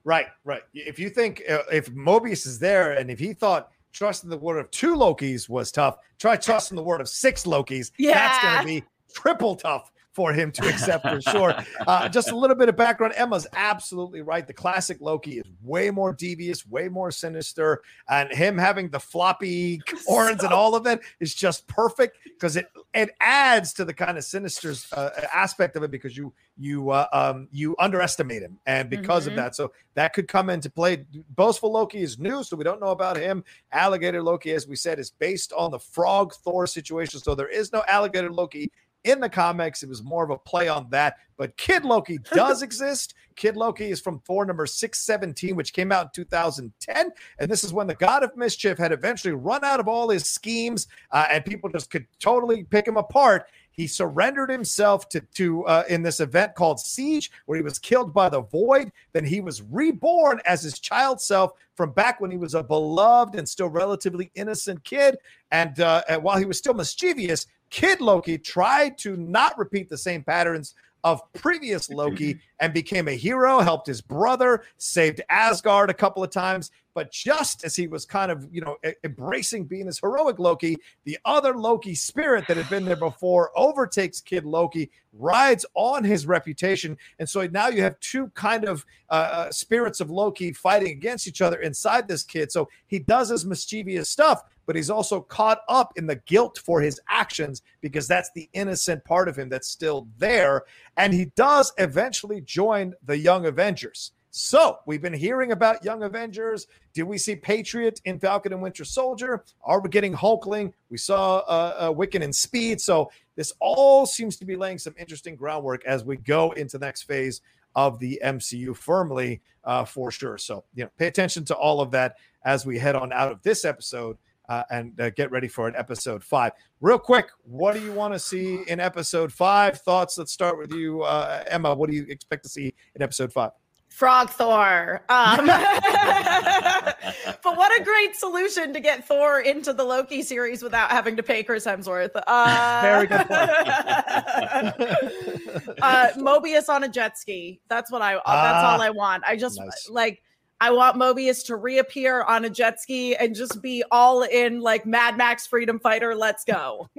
Right, right. If you think uh, if Mobius is there and if he thought trusting the word of two Lokis was tough, try trusting the word of six Lokis. Yeah. That's going to be triple tough for him to accept for sure. Uh, just a little bit of background. Emma's absolutely right. The classic Loki is way more devious, way more sinister, and him having the floppy horns so- and all of it is just perfect because it it adds to the kind of sinister uh, aspect of it because you you uh, um, you underestimate him, and because mm-hmm. of that, so that could come into play. Boastful Loki is new, so we don't know about him. Alligator Loki, as we said, is based on the Frog Thor situation, so there is no Alligator Loki in the comics. It was more of a play on that. But Kid Loki does exist. Kid Loki is from Thor number 617, which came out in 2010. And this is when the God of Mischief had eventually run out of all his schemes uh, and people just could totally pick him apart. He surrendered himself to, to uh, in this event called Siege, where he was killed by the Void. Then he was reborn as his child self from back when he was a beloved and still relatively innocent kid. And, uh, and while he was still mischievous, Kid Loki tried to not repeat the same patterns of previous Loki and became a hero, helped his brother, saved Asgard a couple of times. But just as he was kind of, you know, embracing being this heroic Loki, the other Loki spirit that had been there before overtakes Kid Loki, rides on his reputation. And so now you have two kind of uh, uh spirits of Loki fighting against each other inside this kid. So he does his mischievous stuff, but he's also caught up in the guilt for his actions because that's the innocent part of him that's still there. And he does eventually join the Young Avengers. So we've been hearing about Young Avengers. Did we see Patriot in Falcon and Winter Soldier? Are we getting Hulkling? We saw uh, uh, Wiccan and Speed. So this all seems to be laying some interesting groundwork as we go into the next phase of the MCU firmly uh, for sure. So you know, pay attention to all of that as we head on out of this episode uh, and uh, get ready for an episode five. Real quick, what do you want to see in episode five? Thoughts? Let's start with you, uh, Emma. What do you expect to see in episode five? Frog Thor. Um, but what a great solution to get Thor into the Loki series without having to pay Chris Hemsworth. Uh, Very good uh, Mobius on a jet ski. That's what I. that's all ah, I want. I just nice. like I want Mobius to reappear on a jet ski and just be all in like Mad Max Freedom Fighter. Let's go.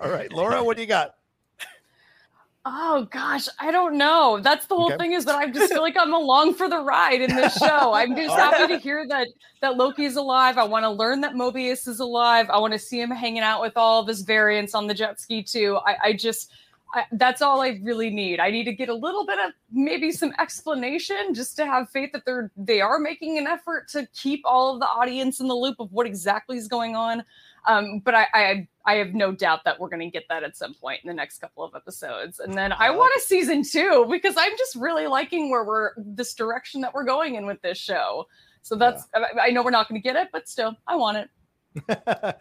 all right, Laura, what do you got? Oh gosh, I don't know. That's the whole okay. thing is that I just feel like I'm along for the ride in this show. I'm just happy to hear that that Loki's alive. I want to learn that Mobius is alive. I want to see him hanging out with all of his variants on the jet ski too. I, I just I, that's all I really need. I need to get a little bit of maybe some explanation just to have faith that they're they are making an effort to keep all of the audience in the loop of what exactly is going on. Um, but I, I I have no doubt that we're going to get that at some point in the next couple of episodes. And then I want a season two because I'm just really liking where we're this direction that we're going in with this show. So that's I, I know we're not going to get it, but still, I want it. uh,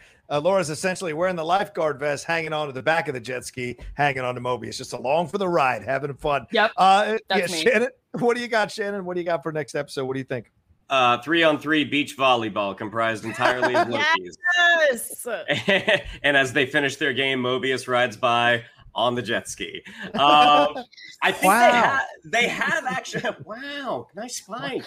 Laura's essentially wearing the lifeguard vest, hanging on to the back of the jet ski, hanging on to Mobius, just along for the ride, having fun. Yep. Uh, yeah, me. Shannon, what do you got, Shannon? What do you got for next episode? What do you think? Uh, three on three beach volleyball comprised entirely of Lokis. Yes. and as they finish their game, Mobius rides by on the jet ski. Um, I think Wow. they, have, they have actually. Wow, nice spike.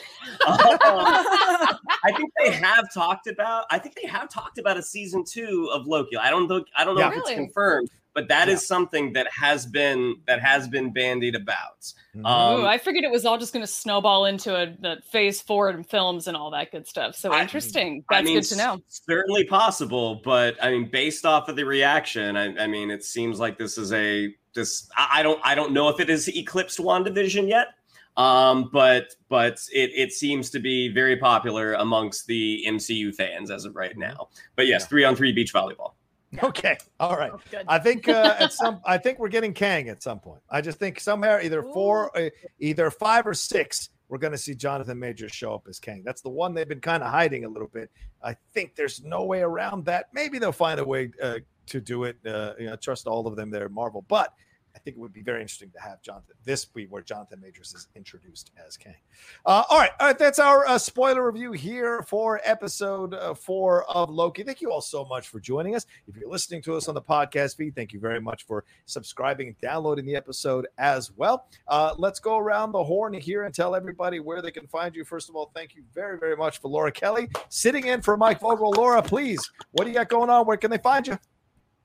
Um, I think they have talked about. I think they have talked about a season two of Loki. I don't know. I don't know Yeah. if it's confirmed, but that is Yeah. something that has been that has been bandied about. Mhm. Um, Ooh, I figured it was all just going to snowball into a, the phase four and films and all that good stuff. So I- interesting. I That's mean, good to know. s- Certainly possible, but I mean, based off of the reaction, I, I mean, it seems like this is a this. I, I don't I don't know if it is eclipsed Wandavision yet, um, but but it it seems to be very popular amongst the MCU fans as of right now. But yes, Yeah. three on three beach volleyball. Okay. All right. I think uh, at some, I think we're getting Kang at some point. I just think somehow either four, uh, either five or six, we're going to see Jonathan Majors show up as Kang. That's the one they've been kind of hiding a little bit. I think there's no way around that. Maybe they'll find a way uh, to do it. Uh, you know, trust all of them there Marvel, but I think it would be very interesting to have Jonathan this be where Jonathan Majors is introduced as Kang. Uh, all right, all right, that's our uh, spoiler review here for episode uh, four of Loki. Thank you all so much for joining us. If you're listening to us on the podcast feed, thank you very much for subscribing and downloading the episode as well. Uh, let's go around the horn here and tell everybody where they can find you. First of all, thank you very, very much for Laura Kelly sitting in for Mike Vogel. Laura, please, what do you got going on? Where can they find you?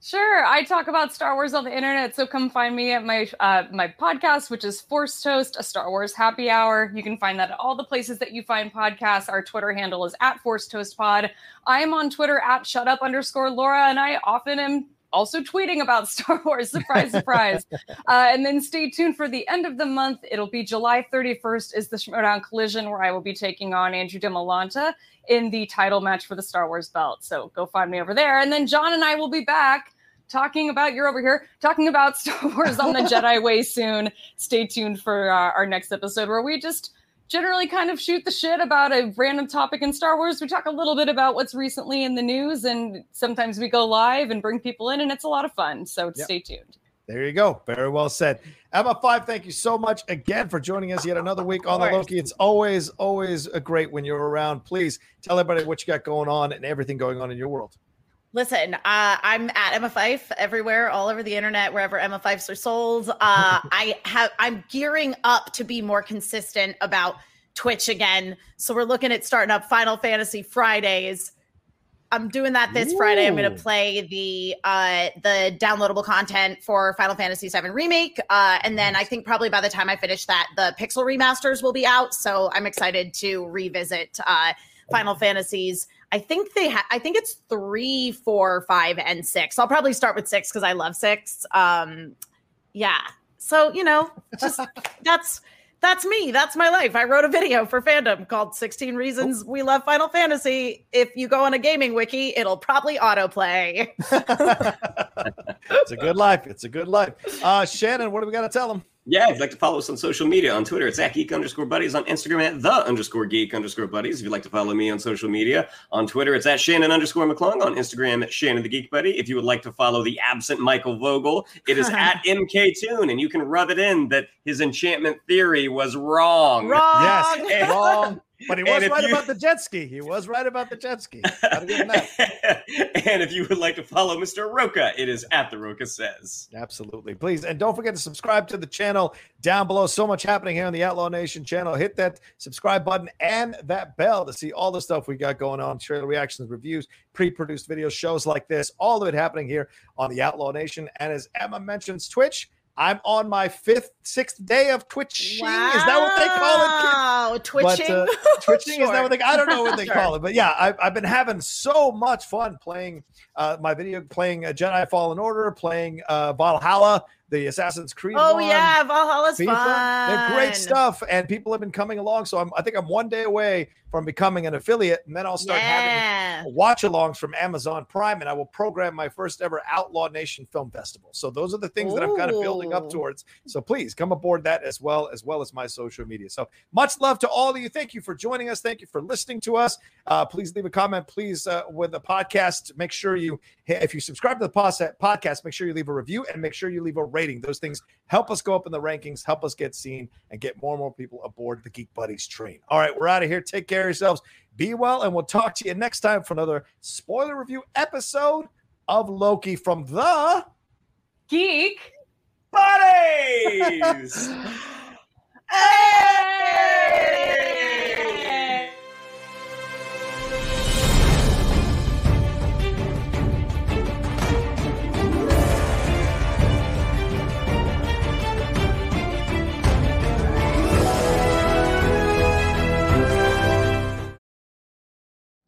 Sure, I talk about Star Wars on the internet, so come find me at my uh, my podcast, which is Force Toast, a Star Wars happy hour. You can find that at all the places that you find podcasts. Our Twitter handle is at Force Toast Pod. I am on Twitter at Shut Up underscore Laura, and I often am also tweeting about Star Wars. Surprise, surprise! uh, and then stay tuned for the end of the month. It'll be July 31st is the Schmodown Collision, where I will be taking on Andrew DeMolanta in the title match for the Star Wars belt. So go find me over there. And then John and I will be back talking about you're over here talking about Star Wars on the Jedi way soon. Stay tuned for uh, our next episode where we just generally kind of shoot the shit about a random topic in Star Wars. We talk a little bit about what's recently in the news and sometimes we go live and bring people in and it's a lot of fun. So Yep. stay tuned. There you go. Very well said. Emma Fyffe, thank you so much again for joining us yet another week on the. Loki. It's always, always a great when you're around. Please tell everybody what you got going on and everything going on in your world. Listen, uh, I'm at Emma Fyffe everywhere, all over the internet, wherever Emma Fyffes are sold. Uh, I have, I'm gearing up to be more consistent about Twitch again. So we're looking at starting up Final Fantasy Fridays. I'm doing that this Friday. I'm going to play the uh, the downloadable content for Final Fantasy VII Remake, uh, and then I think probably by the time I finish that, the Pixel remasters will be out. So I'm excited to revisit uh, Final Fantasies. I think they ha- I think it's three, four, five, and six. I'll probably start with six because I love six. Um, yeah. So you know, just that's that's me. That's my life. I wrote a video for fandom called 16 Reasons We Love Final Fantasy. If you go on a gaming wiki, it'll probably autoplay. it's a good life. It's a good life. Uh, Shannon, what do we got to tell them? Yeah, if you'd like to follow us on social media, on Twitter, it's at geek underscore buddies, on Instagram at the underscore geek underscore buddies. If you'd like to follow me on social media, on Twitter, it's at Shannon underscore McClung, on Instagram at Shannon the Geek Buddy. If you would like to follow the absent Michael Vogel, it is at MK Tune, and you can rub it in that his enchantment theory was wrong. Wrong. Yes, wrong. But he was right you- about the jet ski. He was right about the jet ski. Gotta give him that. and if you would like to follow Mr. Rocha, it is at the Rocha Says. Absolutely. Please. And don't forget to subscribe to the channel down below. So much happening here on the Outlaw Nation channel. Hit that subscribe button and that bell to see all the stuff we got going on trailer reactions, reviews, pre produced videos, shows like this, all of it happening here on the Outlaw Nation. And as Emma mentions, Twitch. I'm on my fifth, sixth day of twitching. Is that what they call it? Wow, twitching. But, uh, twitching is that what they? I don't know what they Sure. call it, but yeah, I've, I've been having so much fun playing uh, my video, playing uh, Jedi Fallen Order, playing uh, Valhalla, the Assassin's Creed. Oh one, yeah, Valhalla's FIFA. fun. They're great stuff, and people have been coming along. So I'm, I think I'm one day away from becoming an affiliate, and then I'll start having watch alongs from Amazon Prime, and I will program my first ever Outlaw Nation Film Festival. So those are the things that I'm kind of building up towards. So please come aboard that as well, as well as my social media. So much love to all of you. Thank you for joining us. Thank you for listening to us. Uh, please leave a comment, please, uh, with the podcast. Make sure you, if you subscribe to the podcast, make sure you leave a review and make sure you leave a rating. Those things help us go up in the rankings, help us get seen, and get more and more people aboard the Geek Buddies train. All right, we're out of here. Take care of yourselves. Be well, and we'll talk to you next time for another spoiler review episode of Loki from the. Geek. Buddies! Hey